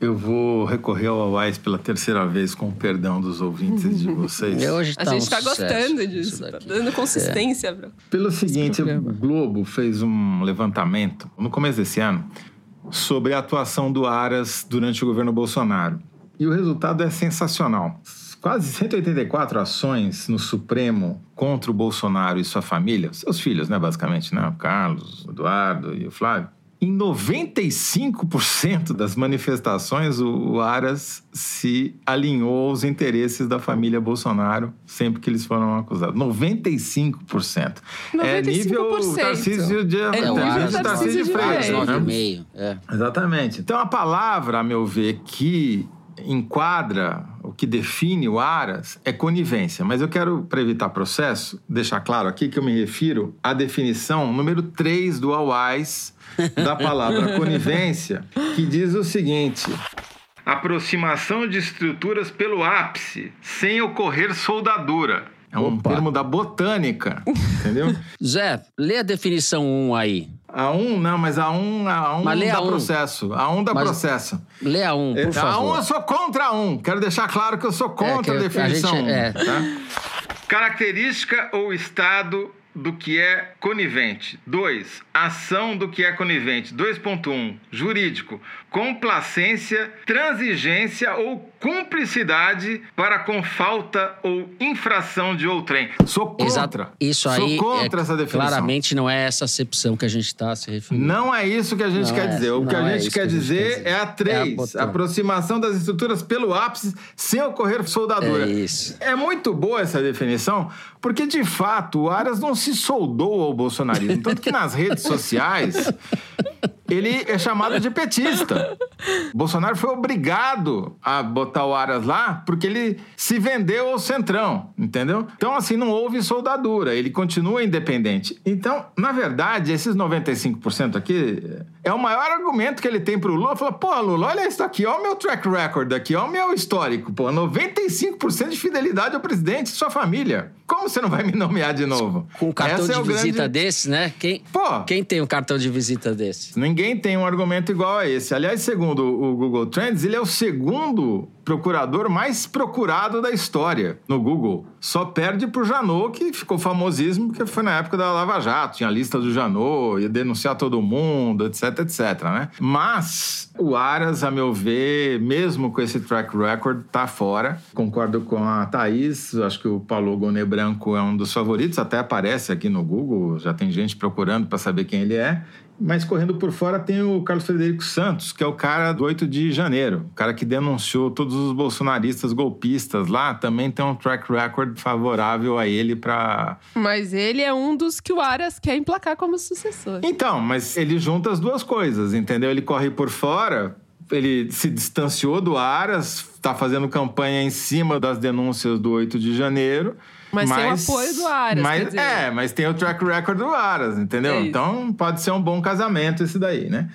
eu vou recorrer ao Awais pela terceira vez, com o perdão dos ouvintes de vocês. Hoje tá a gente está um gostando disso, tá dando consistência. É. Pelo seguinte, o Globo fez um levantamento no começo desse ano sobre a atuação do Aras durante o governo Bolsonaro. E o resultado é sensacional. Quase 184 ações no Supremo contra o Bolsonaro e sua família, seus filhos, né, basicamente, né? O Carlos, o Eduardo e o Flávio em 95% das manifestações, o Aras se alinhou aos interesses da família Bolsonaro sempre que eles foram acusados. 95%. 95%. É nível Tarcísio de, é, é, nível de Tarcísio de Freitas. Né? É. Exatamente. Então, a palavra, a meu ver, que enquadra, o que define o Aras é conivência. Mas eu quero, para evitar processo, deixar claro aqui que eu me refiro à definição número 3 do AUAIS, da palavra conivência, que diz o seguinte: aproximação de estruturas pelo ápice, sem ocorrer soldadura. É um Opa. termo da botânica, entendeu? Zé, lê a definição 1 aí. A 1, não, mas a 1, a 1 mas dá a processo. A 1 dá mas processo. Lê a 1, por a favor. A 1 eu sou contra a 1. Quero deixar claro que eu sou contra é, a definição a gente, 1. É. Tá? Característica ou estado do que é conivente. 2. Ação do que é conivente. 2.1. Jurídico. Complacência, transigência ou cumplicidade para com falta ou infração de outrem. Sou contra. Exato. Isso aí. Sou contra é, essa definição. Claramente não é essa acepção que a gente está se referindo. Não é isso que a gente não quer é, dizer. O que a é gente, quer, que a gente dizer quer dizer é a 3. É a aproximação das estruturas pelo ápice sem ocorrer soldadura. É isso. É muito boa essa definição, porque de fato o Aras não se soldou ao bolsonarismo. Tanto que nas redes sociais ele é chamado de petista. Bolsonaro foi obrigado a botar o Aras lá porque ele se vendeu ao centrão, entendeu? Então, assim, não houve soldadura, ele continua independente. Então, na verdade, esses 95% aqui é o maior argumento que ele tem pro Lula. Fala, pô, Lula, olha isso aqui, olha o meu track record aqui, olha o meu histórico, pô, 95% de fidelidade ao presidente e sua família. Como você não vai me nomear de novo? Com um cartão Essa de é visita grande... desse, né? Quem, Pô. quem tem um cartão de visita desse? Ninguém tem um argumento igual a esse. Aliás, segundo o Google Trends, ele é o segundo procurador mais procurado da história no Google. Só perde pro Janot, que ficou famosíssimo, porque foi na época da Lava Jato. Tinha a lista do Janot, ia denunciar todo mundo, etc, etc, né? Mas o Aras, a meu ver, mesmo com esse track record, tá fora. Concordo com a Thaís, acho que o Paulo Gonet Branco é um dos favoritos, até aparece aqui no Google, já tem gente procurando para saber quem ele é. Mas correndo por fora tem o Carlos Frederico Santos, que é o cara do 8 de janeiro, o cara que denunciou todos os bolsonaristas golpistas lá, também tem um track record favorável a ele para. Mas ele é um dos que o Aras quer emplacar como sucessor. Então, mas ele junta as duas coisas, entendeu? Ele corre por fora, ele se distanciou do Aras, está fazendo campanha em cima das denúncias do 8 de janeiro. Mas, tem o apoio do Aras, mas, quer dizer. É, mas tem o track record do Aras, entendeu? É então pode ser um bom casamento esse daí, né?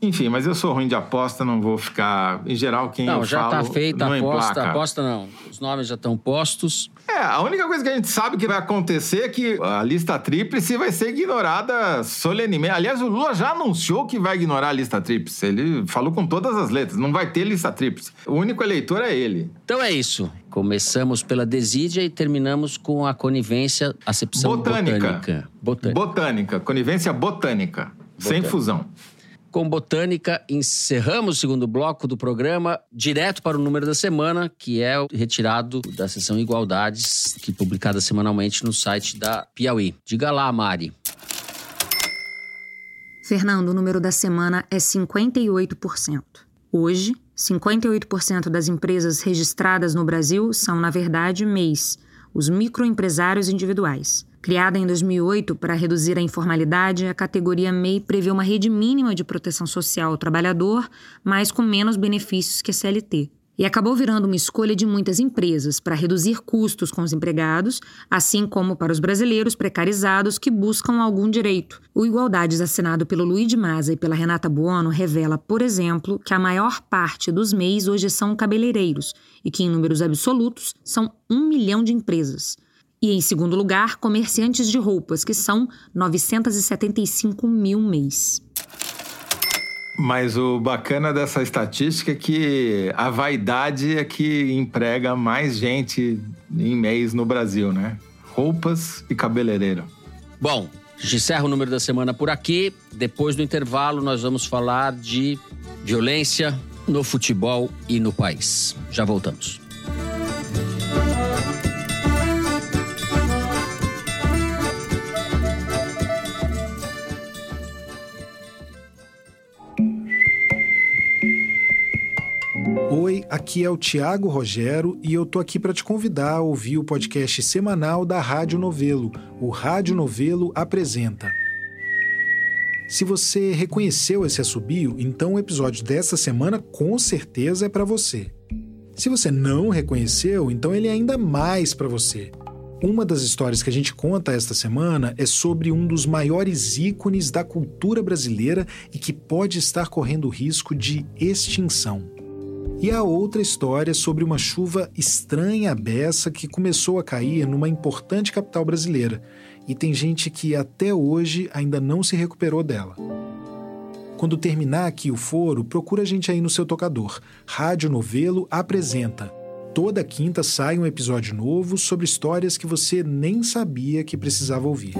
Enfim, mas eu sou ruim de aposta, não vou ficar. Em geral, quem Não, eu já falo, tá feita a aposta. emplaca. Aposta não. Os nomes já estão postos. É, a única coisa que a gente sabe que vai acontecer é que a lista tríplice vai ser ignorada solenemente. Aliás, o Lula já anunciou que vai ignorar a lista tríplice. Ele falou com todas as letras, não vai ter lista tríplice. O único eleitor é ele. Então é isso. Começamos pela desídia e terminamos com a conivência, acepção Botânica. botânica. Botânica. Botânica, conivência botânica, sem Botânica. fusão. Com botânica, encerramos o segundo bloco do programa, direto para o número da semana, que é o retirado da seção Igualdades, que é publicada semanalmente no site da Piauí. Diga lá, Mari. Fernando, o número da semana é 58%. Hoje, 58% das empresas registradas no Brasil são, na verdade, MEIs, os microempresários individuais. Criada em 2008 para reduzir a informalidade, a categoria MEI prevê uma rede mínima de proteção social ao trabalhador, mas com menos benefícios que a CLT. E acabou virando uma escolha de muitas empresas para reduzir custos com os empregados, assim como para os brasileiros precarizados que buscam algum direito. O Igualdades, assinado pelo Luiz de Maza e pela Renata Buono, revela, por exemplo, que a maior parte dos MEIs hoje são cabeleireiros e que, em números absolutos, são um milhão de empresas. E, em segundo lugar, comerciantes de roupas, que são 975 mil MEIs. Mas o bacana dessa estatística é que a vaidade é que emprega mais gente em mês no Brasil, né? Roupas e cabeleireiro. Bom, a gente encerra o número da semana por aqui. Depois do intervalo, nós vamos falar de violência no futebol e no país. Já voltamos. Oi, aqui é o Tiago Rogero e eu tô aqui para te convidar a ouvir o podcast semanal da Rádio Novelo. O Rádio Novelo apresenta. Se você reconheceu esse assobio, então o episódio dessa semana com certeza é para você. Se você não reconheceu, então ele é ainda mais para você. Uma das histórias que a gente conta esta semana é sobre um dos maiores ícones da cultura brasileira e que pode estar correndo risco de extinção. E a outra história sobre uma chuva estranha à beça que começou a cair numa importante capital brasileira, e tem gente que até hoje ainda não se recuperou dela. Quando terminar aqui o foro, procura a gente aí no seu tocador. Rádio Novelo apresenta. Toda quinta sai um episódio novo sobre histórias que você nem sabia que precisava ouvir.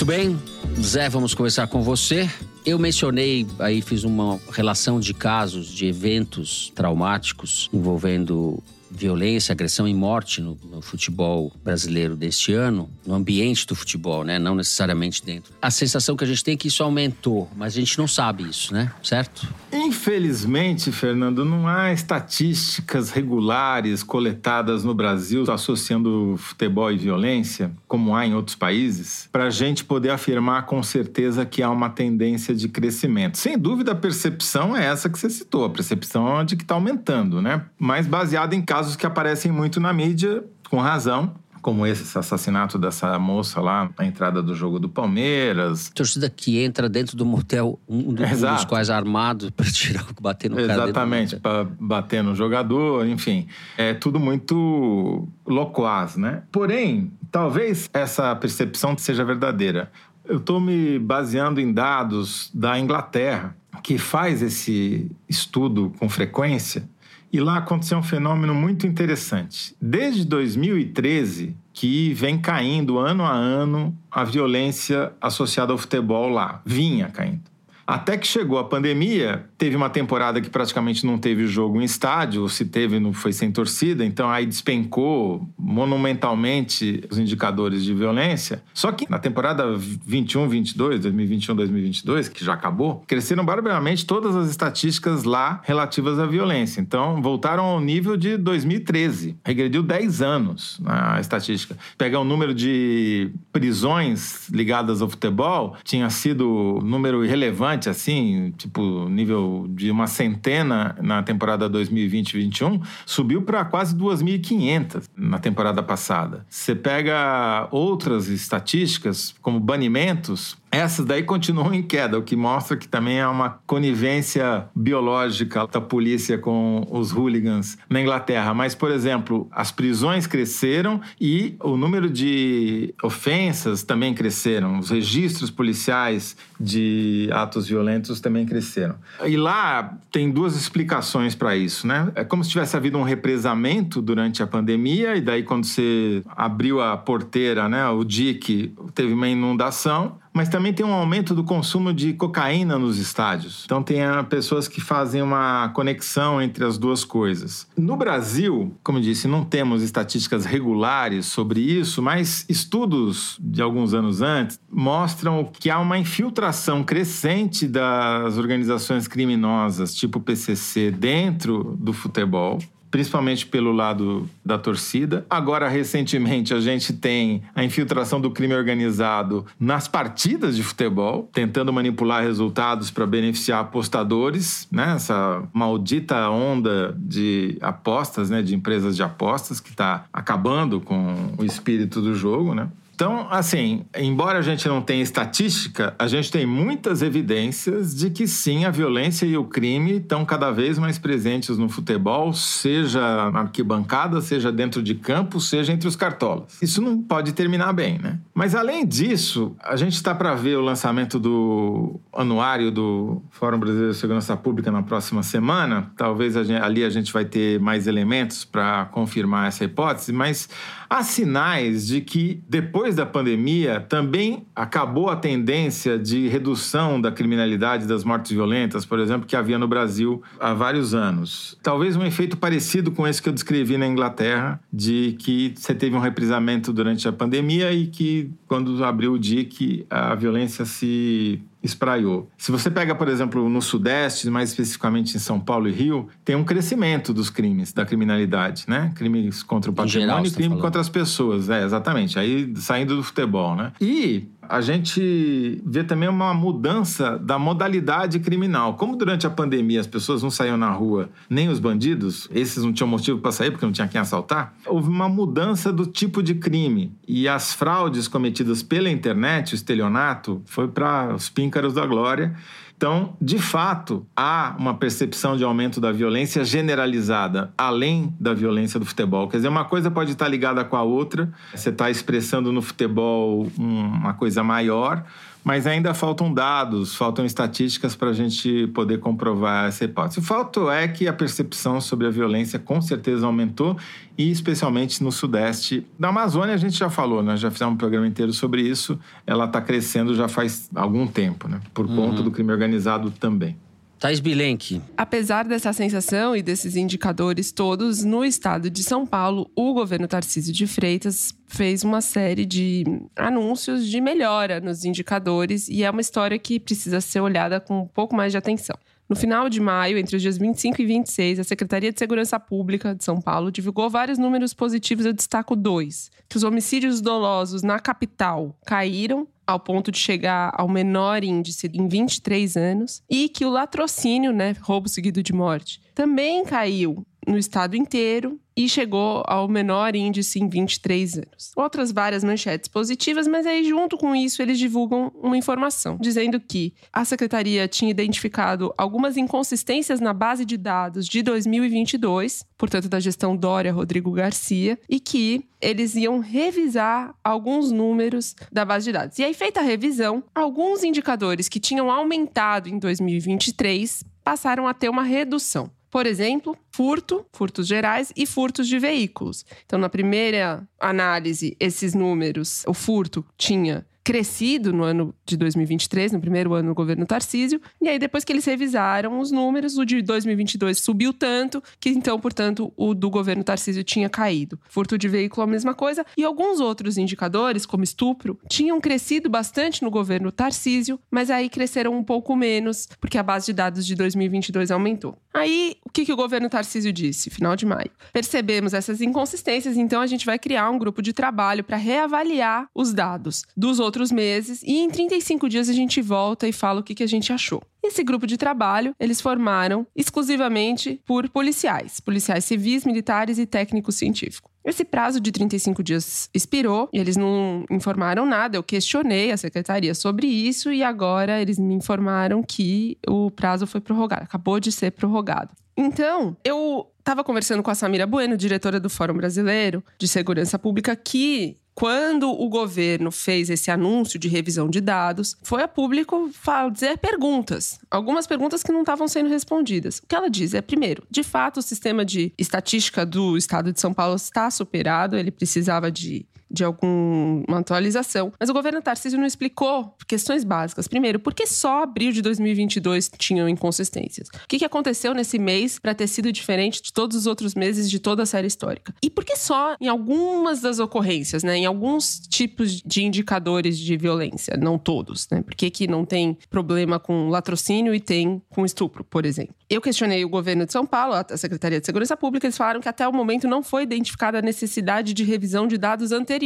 Muito bem, Zé, vamos começar com você. Eu mencionei, aí fiz uma relação de casos, de eventos traumáticos envolvendo violência, agressão e morte no, no, futebol brasileiro deste ano, no ambiente do futebol, né? Não necessariamente dentro. A sensação que a gente tem é que isso aumentou, mas a gente não sabe isso, né? Certo? Infelizmente, Fernando, não há estatísticas regulares coletadas no Brasil associando futebol e violência, como há em outros países, para a gente poder afirmar com certeza que há uma tendência de crescimento. Sem dúvida, a percepção é essa que você citou, a percepção é de que está aumentando, né? Mas baseada em casos que aparecem muito na mídia, com razão, como esse assassinato dessa moça lá na entrada do jogo do Palmeiras. Torcida que entra dentro do motel, um, dos quais armado para tirar, bater no cara. Exatamente, para bater no jogador, enfim. É tudo muito loquaz, né? Porém, talvez essa percepção seja verdadeira. Eu estou me baseando em dados da Inglaterra, que faz esse estudo com frequência e lá aconteceu um fenômeno muito interessante. Desde 2013, que vem caindo ano a ano a violência associada ao futebol lá. Vinha caindo. Até que chegou a pandemia, teve uma temporada que praticamente não teve jogo em estádio, se teve, não foi sem torcida, então aí despencou monumentalmente os indicadores de violência. Só que na temporada 21, 22, 2021, 2022, que já acabou, cresceram barbaramente todas as estatísticas lá relativas à violência. Então voltaram ao nível de 2013, regrediu 10 anos a estatística. Pegar o número de prisões ligadas ao futebol, tinha sido número irrelevante assim, tipo nível de uma centena na temporada 2020-21, subiu para quase 2.500 na temporada passada. Você pega outras estatísticas, como banimentos, essas daí continuam em queda, o que mostra que também há uma conivência biológica da polícia com os hooligans na Inglaterra. Mas, por exemplo, as prisões cresceram e o número de ofensas também cresceram. Os registros policiais de atos violentos também cresceram. E lá tem duas explicações para isso, né? É como se tivesse havido um represamento durante a pandemia e daí quando você abriu a porteira, né, o dique, teve uma inundação mas também tem um aumento do consumo de cocaína nos estádios. Então tem ah, pessoas que fazem uma conexão entre as duas coisas. No Brasil, como disse, não temos estatísticas regulares sobre isso, mas estudos de alguns anos antes mostram que há uma infiltração crescente das organizações criminosas, tipo PCC, dentro do futebol principalmente pelo lado da torcida. Agora, recentemente, a gente tem a infiltração do crime organizado nas partidas de futebol, tentando manipular resultados para beneficiar apostadores, né? Essa maldita onda de apostas, né? De empresas de apostas que está acabando com o espírito do jogo, né? Então, assim, embora a gente não tenha estatística, a gente tem muitas evidências de que sim, a violência e o crime estão cada vez mais presentes no futebol, seja na arquibancada, seja dentro de campo, seja entre os cartolas. Isso não pode terminar bem, né? Mas além disso, a gente está para ver o lançamento do anuário do Fórum Brasileiro de Segurança Pública na próxima semana. Talvez a gente, ali a gente vai ter mais elementos para confirmar essa hipótese, mas há sinais de que depois depois da pandemia, também acabou a tendência de redução da criminalidade das mortes violentas, por exemplo, que havia no Brasil há vários anos. Talvez um efeito parecido com esse que eu descrevi na Inglaterra, de que você teve um reprisamento durante a pandemia e que, quando abriu o DIC, a violência se espraiou. Se você pega, por exemplo, no Sudeste, mais especificamente em São Paulo e Rio, tem um crescimento dos crimes, da criminalidade, né? Crimes contra o patrimônio e crime tá contra as pessoas. É, exatamente. Aí saindo do futebol, né? E a gente vê também uma mudança da modalidade criminal. Como durante a pandemia as pessoas não saíam na rua, nem os bandidos, esses não tinham motivo para sair porque não tinha quem assaltar, houve uma mudança do tipo de crime. E as fraudes cometidas pela internet, o estelionato, foi para os píncaros da glória. Então, de fato, há uma percepção de aumento da violência generalizada, além da violência do futebol. Quer dizer, uma coisa pode estar ligada com a outra. Você está expressando no futebol uma coisa maior, mas ainda faltam dados, faltam estatísticas para a gente poder comprovar essa hipótese. O fato é que a percepção sobre a violência com certeza aumentou, e especialmente no Sudeste. Na Amazônia a gente já falou, nós né? já fizemos um programa inteiro sobre isso, ela está crescendo já faz algum tempo, né? por uhum. conta do crime organizado também. Thais Bilenque. Apesar dessa sensação e desses indicadores todos, no estado de São Paulo, o governo Tarcísio de Freitas fez uma série de anúncios de melhora nos indicadores e é uma história que precisa ser olhada com um pouco mais de atenção. No final de maio, entre os dias 25 e 26, a Secretaria de Segurança Pública de São Paulo divulgou vários números positivos. Eu destaco dois: que os homicídios dolosos na capital caíram ao ponto de chegar ao menor índice em 23 anos, e que o latrocínio, né, roubo seguido de morte, também caiu no estado inteiro e chegou ao menor índice em 23 anos. Outras várias manchetes positivas, mas aí junto com isso eles divulgam uma informação dizendo que a secretaria tinha identificado algumas inconsistências na base de dados de 2022, portanto da gestão Dória Rodrigo Garcia, e que eles iam revisar alguns números da base de dados. E aí feita a revisão, alguns indicadores que tinham aumentado em 2023 passaram a ter uma redução. Por exemplo, furto, furtos gerais e furtos de veículos. Então, na primeira análise, esses números, o furto tinha crescido no ano de 2023, no primeiro ano do governo Tarcísio, e aí depois que eles revisaram os números, o de 2022 subiu tanto que então, portanto, o do governo Tarcísio tinha caído. Furto de veículo a mesma coisa, e alguns outros indicadores, como estupro, tinham crescido bastante no governo Tarcísio, mas aí cresceram um pouco menos, porque a base de dados de 2022 aumentou. Aí, o que, que o governo Tarcísio disse, final de maio? Percebemos essas inconsistências, então a gente vai criar um grupo de trabalho para reavaliar os dados dos outros outros meses e em 35 dias a gente volta e fala o que, que a gente achou. Esse grupo de trabalho eles formaram exclusivamente por policiais, policiais civis, militares e técnicos científicos. Esse prazo de 35 dias expirou e eles não informaram nada. Eu questionei a secretaria sobre isso e agora eles me informaram que o prazo foi prorrogado, acabou de ser prorrogado. Então, eu estava conversando com a Samira Bueno, diretora do Fórum Brasileiro de Segurança Pública, que quando o governo fez esse anúncio de revisão de dados, foi a público fazer perguntas. Algumas perguntas que não estavam sendo respondidas. O que ela diz é, primeiro, de fato, o sistema de estatística do estado de São Paulo está superado, ele precisava de de alguma atualização. Mas o governo Tarcísio não explicou questões básicas. Primeiro, por que só abril de 2022 tinham inconsistências? O que, aconteceu nesse mês para ter sido diferente de todos os outros meses de toda a série histórica? E por que só em algumas das ocorrências, né? Em alguns tipos de indicadores de violência, não todos, né? Por que, que não tem problema com latrocínio e tem com estupro, por exemplo? Eu questionei o governo de São Paulo, a Secretaria de Segurança Pública, eles falaram que até o momento não foi identificada a necessidade de revisão de dados anteriores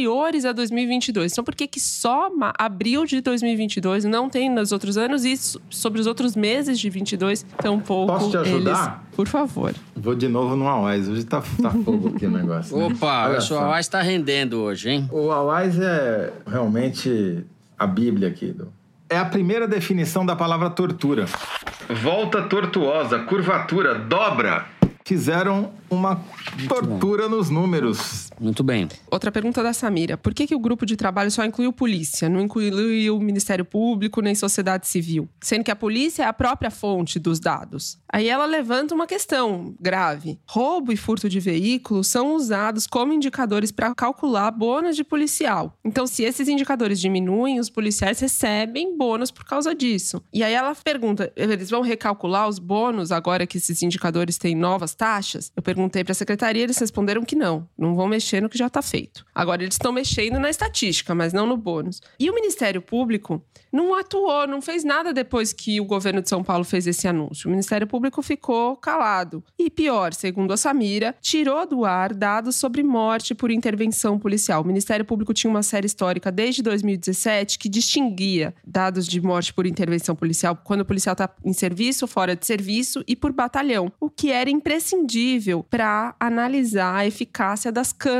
a 2022. Então, por que, que só abril de 2022 não tem nos outros anos e sobre os outros meses de 22 tão pouco? Posso te ajudar? Eles... Por favor. Vou de novo no Awais. Hoje tá, tá fogo aqui o negócio. Né? Opa, o seu Awais tá rendendo hoje, hein? O Awais é realmente a Bíblia aqui do é a primeira definição da palavra tortura. Volta tortuosa, curvatura, dobra. Fizeram uma tortura nos números. Muito bem. Outra pergunta da Samira: por que, que o grupo de trabalho só incluiu polícia, não incluiu o Ministério Público nem sociedade civil? Sendo que a polícia é a própria fonte dos dados. Aí ela levanta uma questão grave: roubo e furto de veículos são usados como indicadores para calcular bônus de policial. Então, se esses indicadores diminuem, os policiais recebem bônus por causa disso. E aí ela pergunta: eles vão recalcular os bônus agora que esses indicadores têm novas taxas? Eu perguntei para a secretaria, eles responderam que não, não vão mexer no que já está feito. Agora, eles estão mexendo na estatística, mas não no bônus. E o Ministério Público não atuou, não fez nada depois que o governo de São Paulo fez esse anúncio. O Ministério Público ficou calado. E pior, segundo a Samira, tirou do ar dados sobre morte por intervenção policial. O Ministério Público tinha uma série histórica desde 2017 que distinguia dados de morte por intervenção policial quando o policial está em serviço, fora de serviço e por batalhão, o que era imprescindível para analisar a eficácia das câmeras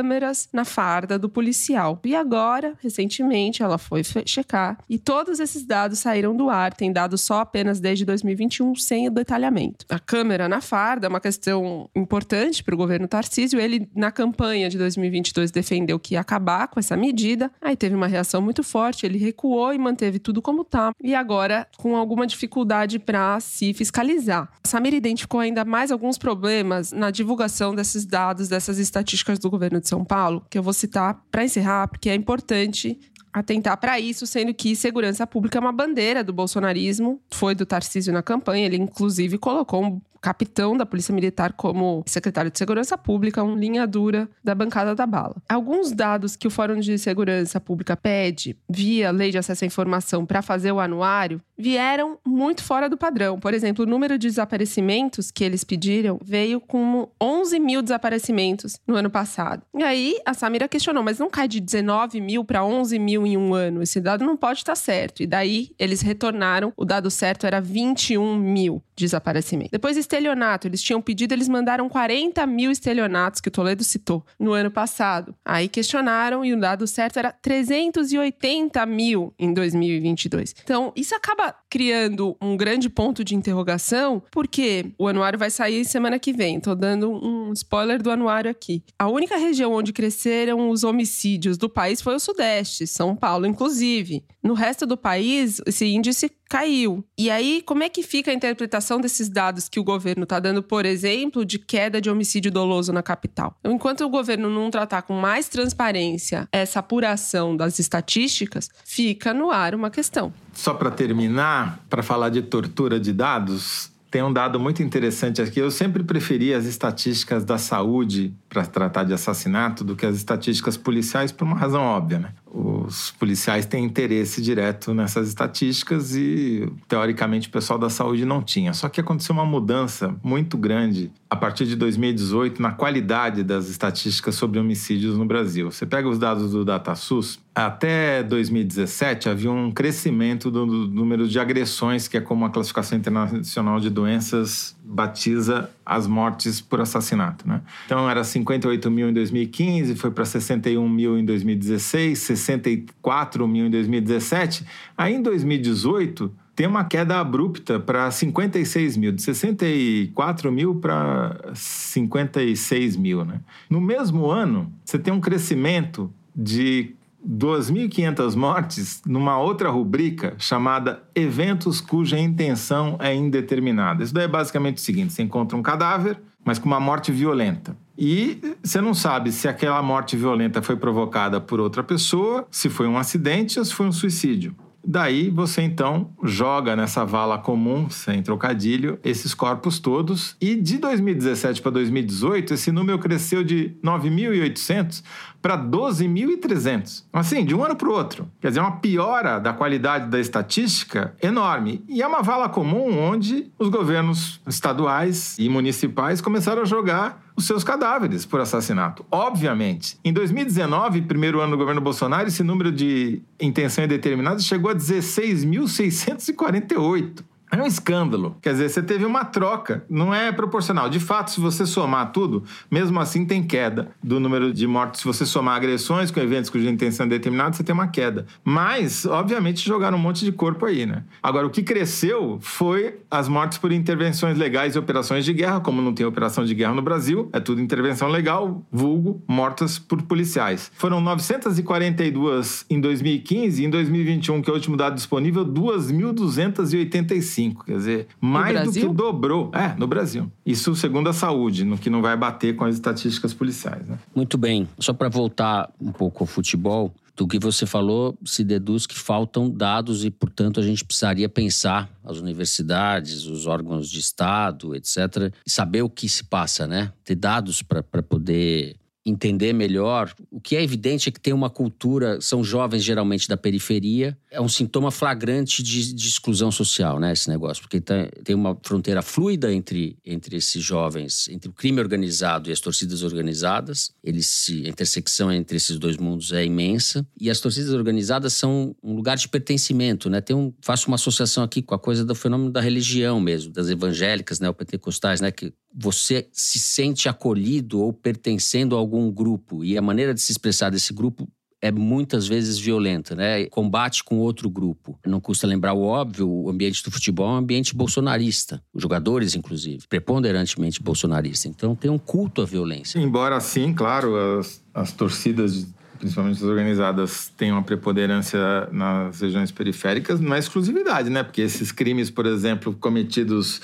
na farda do policial. E agora, recentemente, ela foi checar e todos esses dados saíram do ar, tem dados só apenas desde 2021, sem detalhamento. A câmera na farda é uma questão importante para o governo Tarcísio. Ele, na campanha de 2022, defendeu que ia acabar com essa medida. Aí teve uma reação muito forte, ele recuou e manteve tudo como está. E agora, com alguma dificuldade para se fiscalizar. Samir identificou ainda mais alguns problemas na divulgação desses dados, dessas estatísticas do governo de São Paulo, que eu vou citar para encerrar, porque é importante atentar para isso, sendo que segurança pública é uma bandeira do bolsonarismo, foi do Tarcísio na campanha, ele inclusive colocou um capitão da Polícia Militar como secretário de Segurança Pública, um linha dura da bancada da bala. Alguns dados que o Fórum de Segurança Pública pede via Lei de Acesso à Informação para fazer o anuário vieram muito fora do padrão. Por exemplo, o número de desaparecimentos que eles pediram veio com 11 mil desaparecimentos no ano passado. E aí a Samira questionou, mas não cai de 19 mil para 11 mil em um ano? Esse dado não pode estar certo. E daí eles retornaram, o dado certo era 21 mil desaparecimentos. Depois, estelionato. Eles tinham pedido, eles mandaram 40 mil estelionatos, que o Toledo citou, no ano passado. Aí questionaram e o dado certo era 380 mil em 2022. Então, isso acaba criando um grande ponto de interrogação, porque o anuário vai sair semana que vem. Tô dando um spoiler do anuário aqui. A única região onde cresceram os homicídios do país foi o Sudeste, São Paulo, inclusive. No resto do país, esse índice caiu. E aí, como é que fica a interpretação desses dados que o governo está dando, por exemplo, de queda de homicídio doloso na capital? Então, enquanto o governo não tratar com mais transparência essa apuração das estatísticas, fica no ar uma questão. Só para terminar, para falar de tortura de dados, tem um dado muito interessante aqui. Eu sempre preferi as estatísticas da saúde para tratar de assassinato do que as estatísticas policiais por uma razão óbvia, né? os policiais têm interesse direto nessas estatísticas e, teoricamente, o pessoal da saúde não tinha. Só que aconteceu uma mudança muito grande a partir de 2018 na qualidade das estatísticas sobre homicídios no Brasil. Você pega os dados do DataSUS, até 2017 havia um crescimento do número de agressões, que é como a classificação internacional de doenças batiza as mortes por assassinato. Né? Então, era 58 mil em 2015, foi para 61 mil em 2016, 64 mil em 2017. Aí, em 2018, tem uma queda abrupta para 56 mil, de 64 mil para 56 mil. Né? No mesmo ano, você tem um crescimento de 2.500 mortes numa outra rubrica chamada Eventos cuja intenção é indeterminada. Isso daí é basicamente o seguinte: você encontra um cadáver, mas com uma morte violenta. E você não sabe se aquela morte violenta foi provocada por outra pessoa, se foi um acidente ou se foi um suicídio. Daí você então joga nessa vala comum, sem trocadilho, esses corpos todos. E de 2017 para 2018, esse número cresceu de 9.800 para 12.300. Assim, de um ano para o outro. Quer dizer, uma piora da qualidade da estatística enorme. E é uma vala comum onde os governos estaduais e municipais começaram a jogar os seus cadáveres por assassinato. Obviamente. Em 2019, primeiro ano do governo Bolsonaro, esse número de intenção indeterminada chegou a 16.648. É um escândalo. Quer dizer, você teve uma troca, não é proporcional. De fato, se você somar tudo, mesmo assim tem queda do número de mortes. Se você somar agressões com eventos cuja intenção é determinada, você tem uma queda. Mas, obviamente, jogaram um monte de corpo aí, né? Agora, o que cresceu foi as mortes por intervenções legais e operações de guerra. Como não tem operação de guerra no Brasil, é tudo intervenção legal, vulgo, mortas por policiais. Foram 942 em 2015 e em 2021, que é o último dado disponível, 2.285. Quer dizer, mais do que dobrou. É, no Brasil. Isso segundo a saúde, no que não vai bater com as estatísticas policiais. Né? Muito bem. Só para voltar um pouco ao futebol, do que você falou, se deduz que faltam dados e, portanto, a gente precisaria pensar as universidades, os órgãos de Estado, etc., e saber o que se passa, né? Ter dados para poder entender melhor. O que é evidente é que tem uma cultura, são jovens geralmente da periferia, é um sintoma flagrante de, de exclusão social, né, esse negócio, porque tá, tem uma fronteira fluida entre, entre esses jovens, entre o crime organizado e as torcidas organizadas. Eles se, a intersecção entre esses dois mundos é imensa e as torcidas organizadas são um lugar de pertencimento, né? Tem um, faço uma associação aqui com a coisa do fenômeno da religião mesmo, das evangélicas, né, pentecostais, né, que você se sente acolhido ou pertencendo a algum grupo e a maneira de se expressar desse grupo é muitas vezes violenta, né? Combate com outro grupo. Não custa lembrar o óbvio, o ambiente do futebol é um ambiente bolsonarista. Os jogadores, inclusive, preponderantemente bolsonarista. Então tem um culto à violência. Embora sim, claro, as, as torcidas principalmente as organizadas, tenham uma preponderância nas regiões periféricas, não é exclusividade, né? Porque esses crimes, por exemplo, cometidos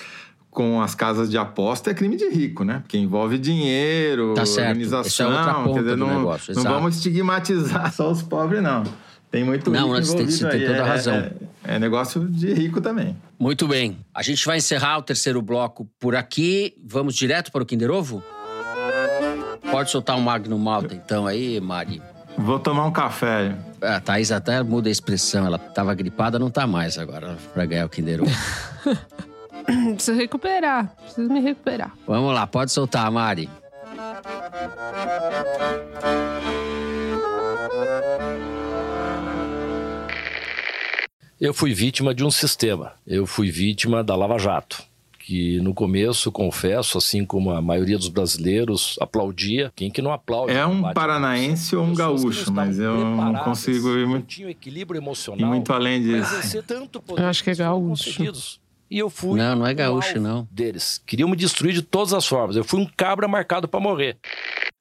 com as casas de aposta é crime de rico, né? Porque envolve dinheiro, tá certo. organização. É outra ponta quer dizer, não, negócio, não vamos estigmatizar só os pobres, não. Tem muito Não, rico tem- envolvido você tem toda a É- razão. É, é negócio de rico também. Muito bem. A gente vai encerrar o terceiro bloco por aqui. Vamos direto para o Kinder Ovo? Pode soltar um Magnum Malta então aí, Mari. Vou tomar um café. A Thaís até muda a expressão. Ela tava gripada, não tá mais agora para ganhar o Kinder Ovo. Preciso recuperar. Preciso me recuperar. Vamos lá, pode soltar, Mari. Eu fui vítima de um sistema. Eu fui vítima da Lava Jato. Que no começo, confesso, assim como a maioria dos brasileiros, aplaudia. Quem que não aplaude? É um paranaense ou um gaúcho, mas eu não consigo ir muito, tinham equilíbrio ir emocional. muito além disso. Eu acho que é gaúcho. E eu fui. Não, não é um gaúcho, não. Deles. Queriam me destruir de todas as formas. Eu fui um cabra marcado para morrer.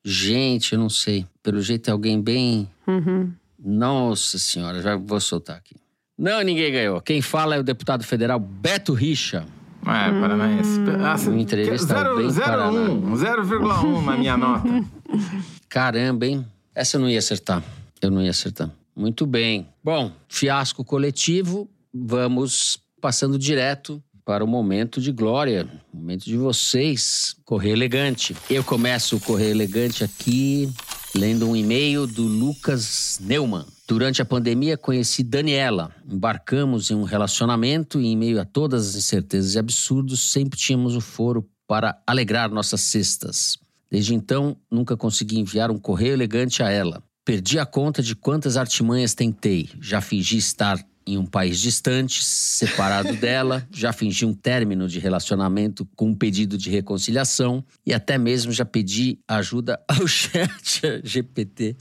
Gente, eu não sei. Pelo jeito é alguém bem. Uhum. Nossa senhora, já vou soltar aqui. Não, ninguém ganhou. Quem fala é o deputado federal Beto Richa. É, paranaense. Ah, você- Uma entrevista zero- bem 0,1 0,1 na minha nota. Caramba, hein? Essa eu não ia acertar. Eu não ia acertar. Muito bem. Bom, fiasco coletivo. Vamos passando direto para o momento de glória. Momento de vocês. Correr elegante. Eu começo o Correr Elegante aqui lendo um e-mail do Lucas Neumann. Durante a pandemia, conheci Daniela. Embarcamos em um relacionamento e, em meio a todas as incertezas e absurdos, sempre tínhamos o foro para alegrar nossas cestas. Desde então, nunca consegui enviar um correio elegante a ela. Perdi a conta de quantas artimanhas tentei. Já fingi estar em um país distante, separado dela, já fingi um término de relacionamento com um pedido de reconciliação e até mesmo já pedi ajuda ao chat GPT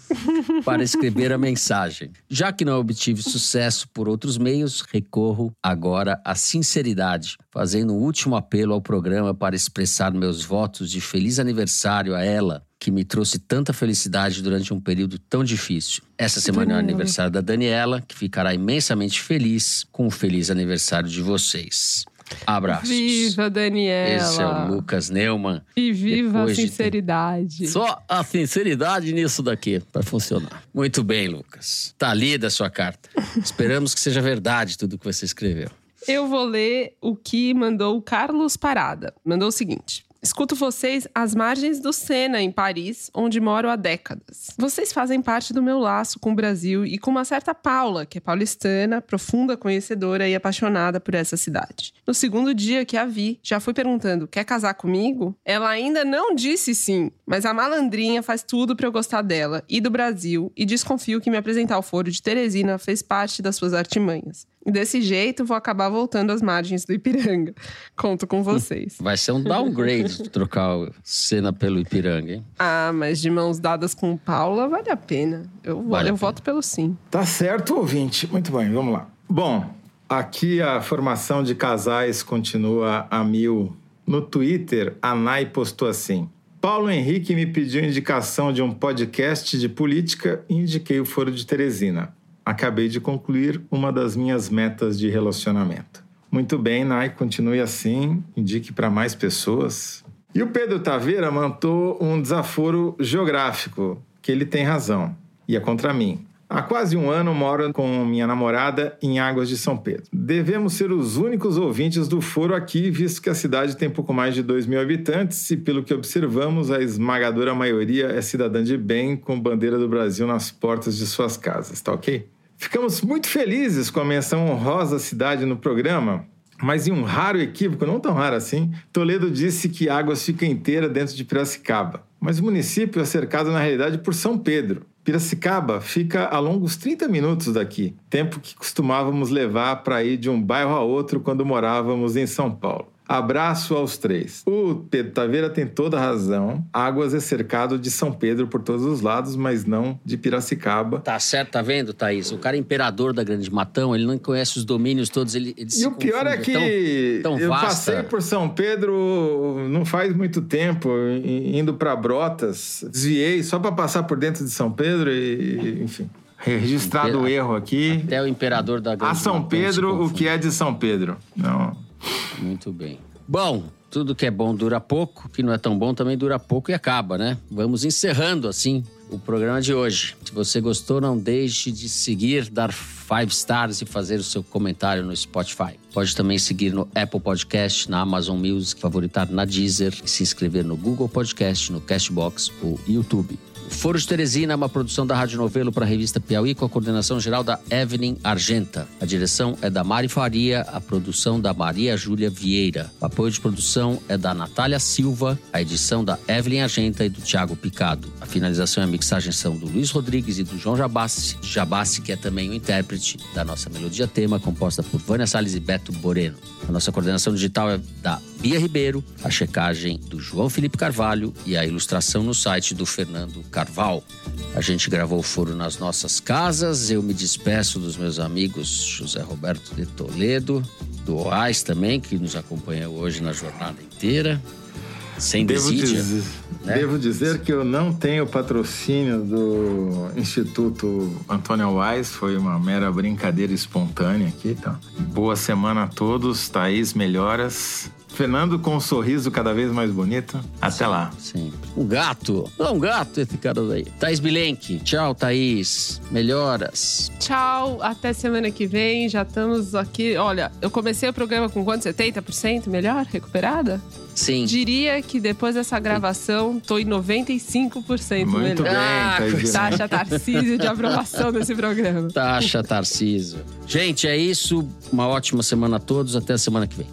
para escrever a mensagem. Já que não obtive sucesso por outros meios, recorro agora à sinceridade, fazendo um último apelo ao programa para expressar meus votos de feliz aniversário a ela, que me trouxe tanta felicidade durante um período tão difícil. Essa semana é o aniversário da Daniela, que ficará imensamente feliz com o feliz aniversário de vocês. Abraços. Viva, Daniela. Esse é o Lucas Neumann. E viva a Depois de- sinceridade. Só a sinceridade nisso daqui para funcionar. Muito bem, Lucas. Tá lida a sua carta. Esperamos que seja verdade tudo que você escreveu. Eu vou ler o que mandou o Carlos Parada. Mandou o seguinte. Escuto vocês às margens do Sena, em Paris, onde moro há décadas. Vocês fazem parte do meu laço com o Brasil e com uma certa Paula, que é paulistana, profunda conhecedora e apaixonada por essa cidade. No segundo dia que a vi, já fui perguntando: quer casar comigo? Ela ainda não disse sim, mas a malandrinha faz tudo pra eu gostar dela e do Brasil e desconfio que me apresentar ao foro de Teresina fez parte das suas artimanhas. E desse jeito vou acabar voltando às margens do Ipiranga. Conto com vocês. Vai ser um downgrade trocar cena pelo Ipiranga, hein? Ah, mas de mãos dadas com Paula vale a pena. Eu, Vale a eu pena. voto pelo sim. Tá certo, ouvinte. Muito bem, vamos lá. Bom, aqui a formação de casais continua a mil. No Twitter, a Nai postou assim. Paulo Henrique me pediu indicação de um podcast de política e indiquei o Foro de Teresina. Acabei de concluir uma das minhas metas de relacionamento. Muito bem, Nai, continue assim, indique para mais pessoas. E o Pedro Taveira mandou um desaforo geográfico, que ele tem razão, e é contra mim. Há quase um ano moro com minha namorada em Águas de São Pedro. Devemos ser os únicos ouvintes do foro aqui, visto que a cidade tem pouco mais de 2 mil habitantes e, pelo que observamos, a esmagadora maioria é cidadã de bem com bandeira do Brasil nas portas de suas casas, tá ok? Ficamos muito felizes com a menção honrosa à cidade no programa, mas em um raro equívoco, não tão raro assim, Toledo disse que Águas fica inteira dentro de Piracicaba. Mas o município é cercado, na realidade, por São Pedro. Piracicaba fica a longos 30 minutos daqui, tempo que costumávamos levar para ir de um bairro a outro quando morávamos em São Paulo. Abraço aos três. O Pedro Taveira tem toda a razão. Águas é cercado de São Pedro por todos os lados, mas não de Piracicaba. Tá certo, tá vendo, Thaís? O cara é imperador da Grande Matão, ele não conhece os domínios todos, ele, ele E o pior é que tão, tão eu passei por São Pedro não faz muito tempo, indo para Brotas, desviei só para passar por dentro de São Pedro e, enfim, registrado o erro aqui. Até o imperador da Grande A São Matão Pedro, o que é de São Pedro. Não. Muito bem. Bom, tudo que é bom dura pouco, que não é tão bom também dura pouco e acaba, né? Vamos encerrando assim o programa de hoje. Se você gostou, não deixe de seguir, dar five stars e fazer o seu comentário no Spotify. Pode também seguir no Apple Podcast, na Amazon Music, favoritar na Deezer e se inscrever no Google Podcast, no Castbox ou YouTube. Foro de Teresina é uma produção da Rádio Novelo para a revista Piauí com a coordenação geral da Evelyn Argenta. A direção é da Mari Faria, a produção da Maria Júlia Vieira. O apoio de produção é da Natália Silva, a edição da Evelyn Argenta e do Tiago Picado. A finalização e a mixagem são do Luiz Rodrigues e do João Jabassi. Jabassi, que é também o intérprete da nossa melodia tema, composta por Vânia Salles e Beto Boreno. A nossa coordenação digital é da Bia Ribeiro, a checagem do João Felipe Carvalho e a ilustração no site do Fernando Carvalho. A gente gravou o foro nas nossas casas. Eu me despeço dos meus amigos José Roberto de Toledo, do OAS também, que nos acompanhou hoje na jornada inteira. Sem Devo desídia. dizer, né? devo dizer que eu não tenho patrocínio do Instituto Antônio Wise, foi uma mera brincadeira espontânea aqui. Então. Boa semana a todos, Thaís, melhoras. Fernando com um sorriso cada vez mais bonito. Até lá. Sempre. Um gato. Não, um gato esse cara daí. Thaís Bilenque. Tchau, Thaís. Melhoras. Tchau, até semana que vem. Já estamos aqui. Olha, eu comecei o programa com quanto? 70% melhor? Recuperada? Sim. Diria que depois dessa gravação, tô em 95% Muito melhor. bem, Ah, Thaís. Taxa Tarcísio de aprovação desse programa. Taxa Tarciso. Gente, é isso. Uma ótima semana a todos. Até a semana que vem.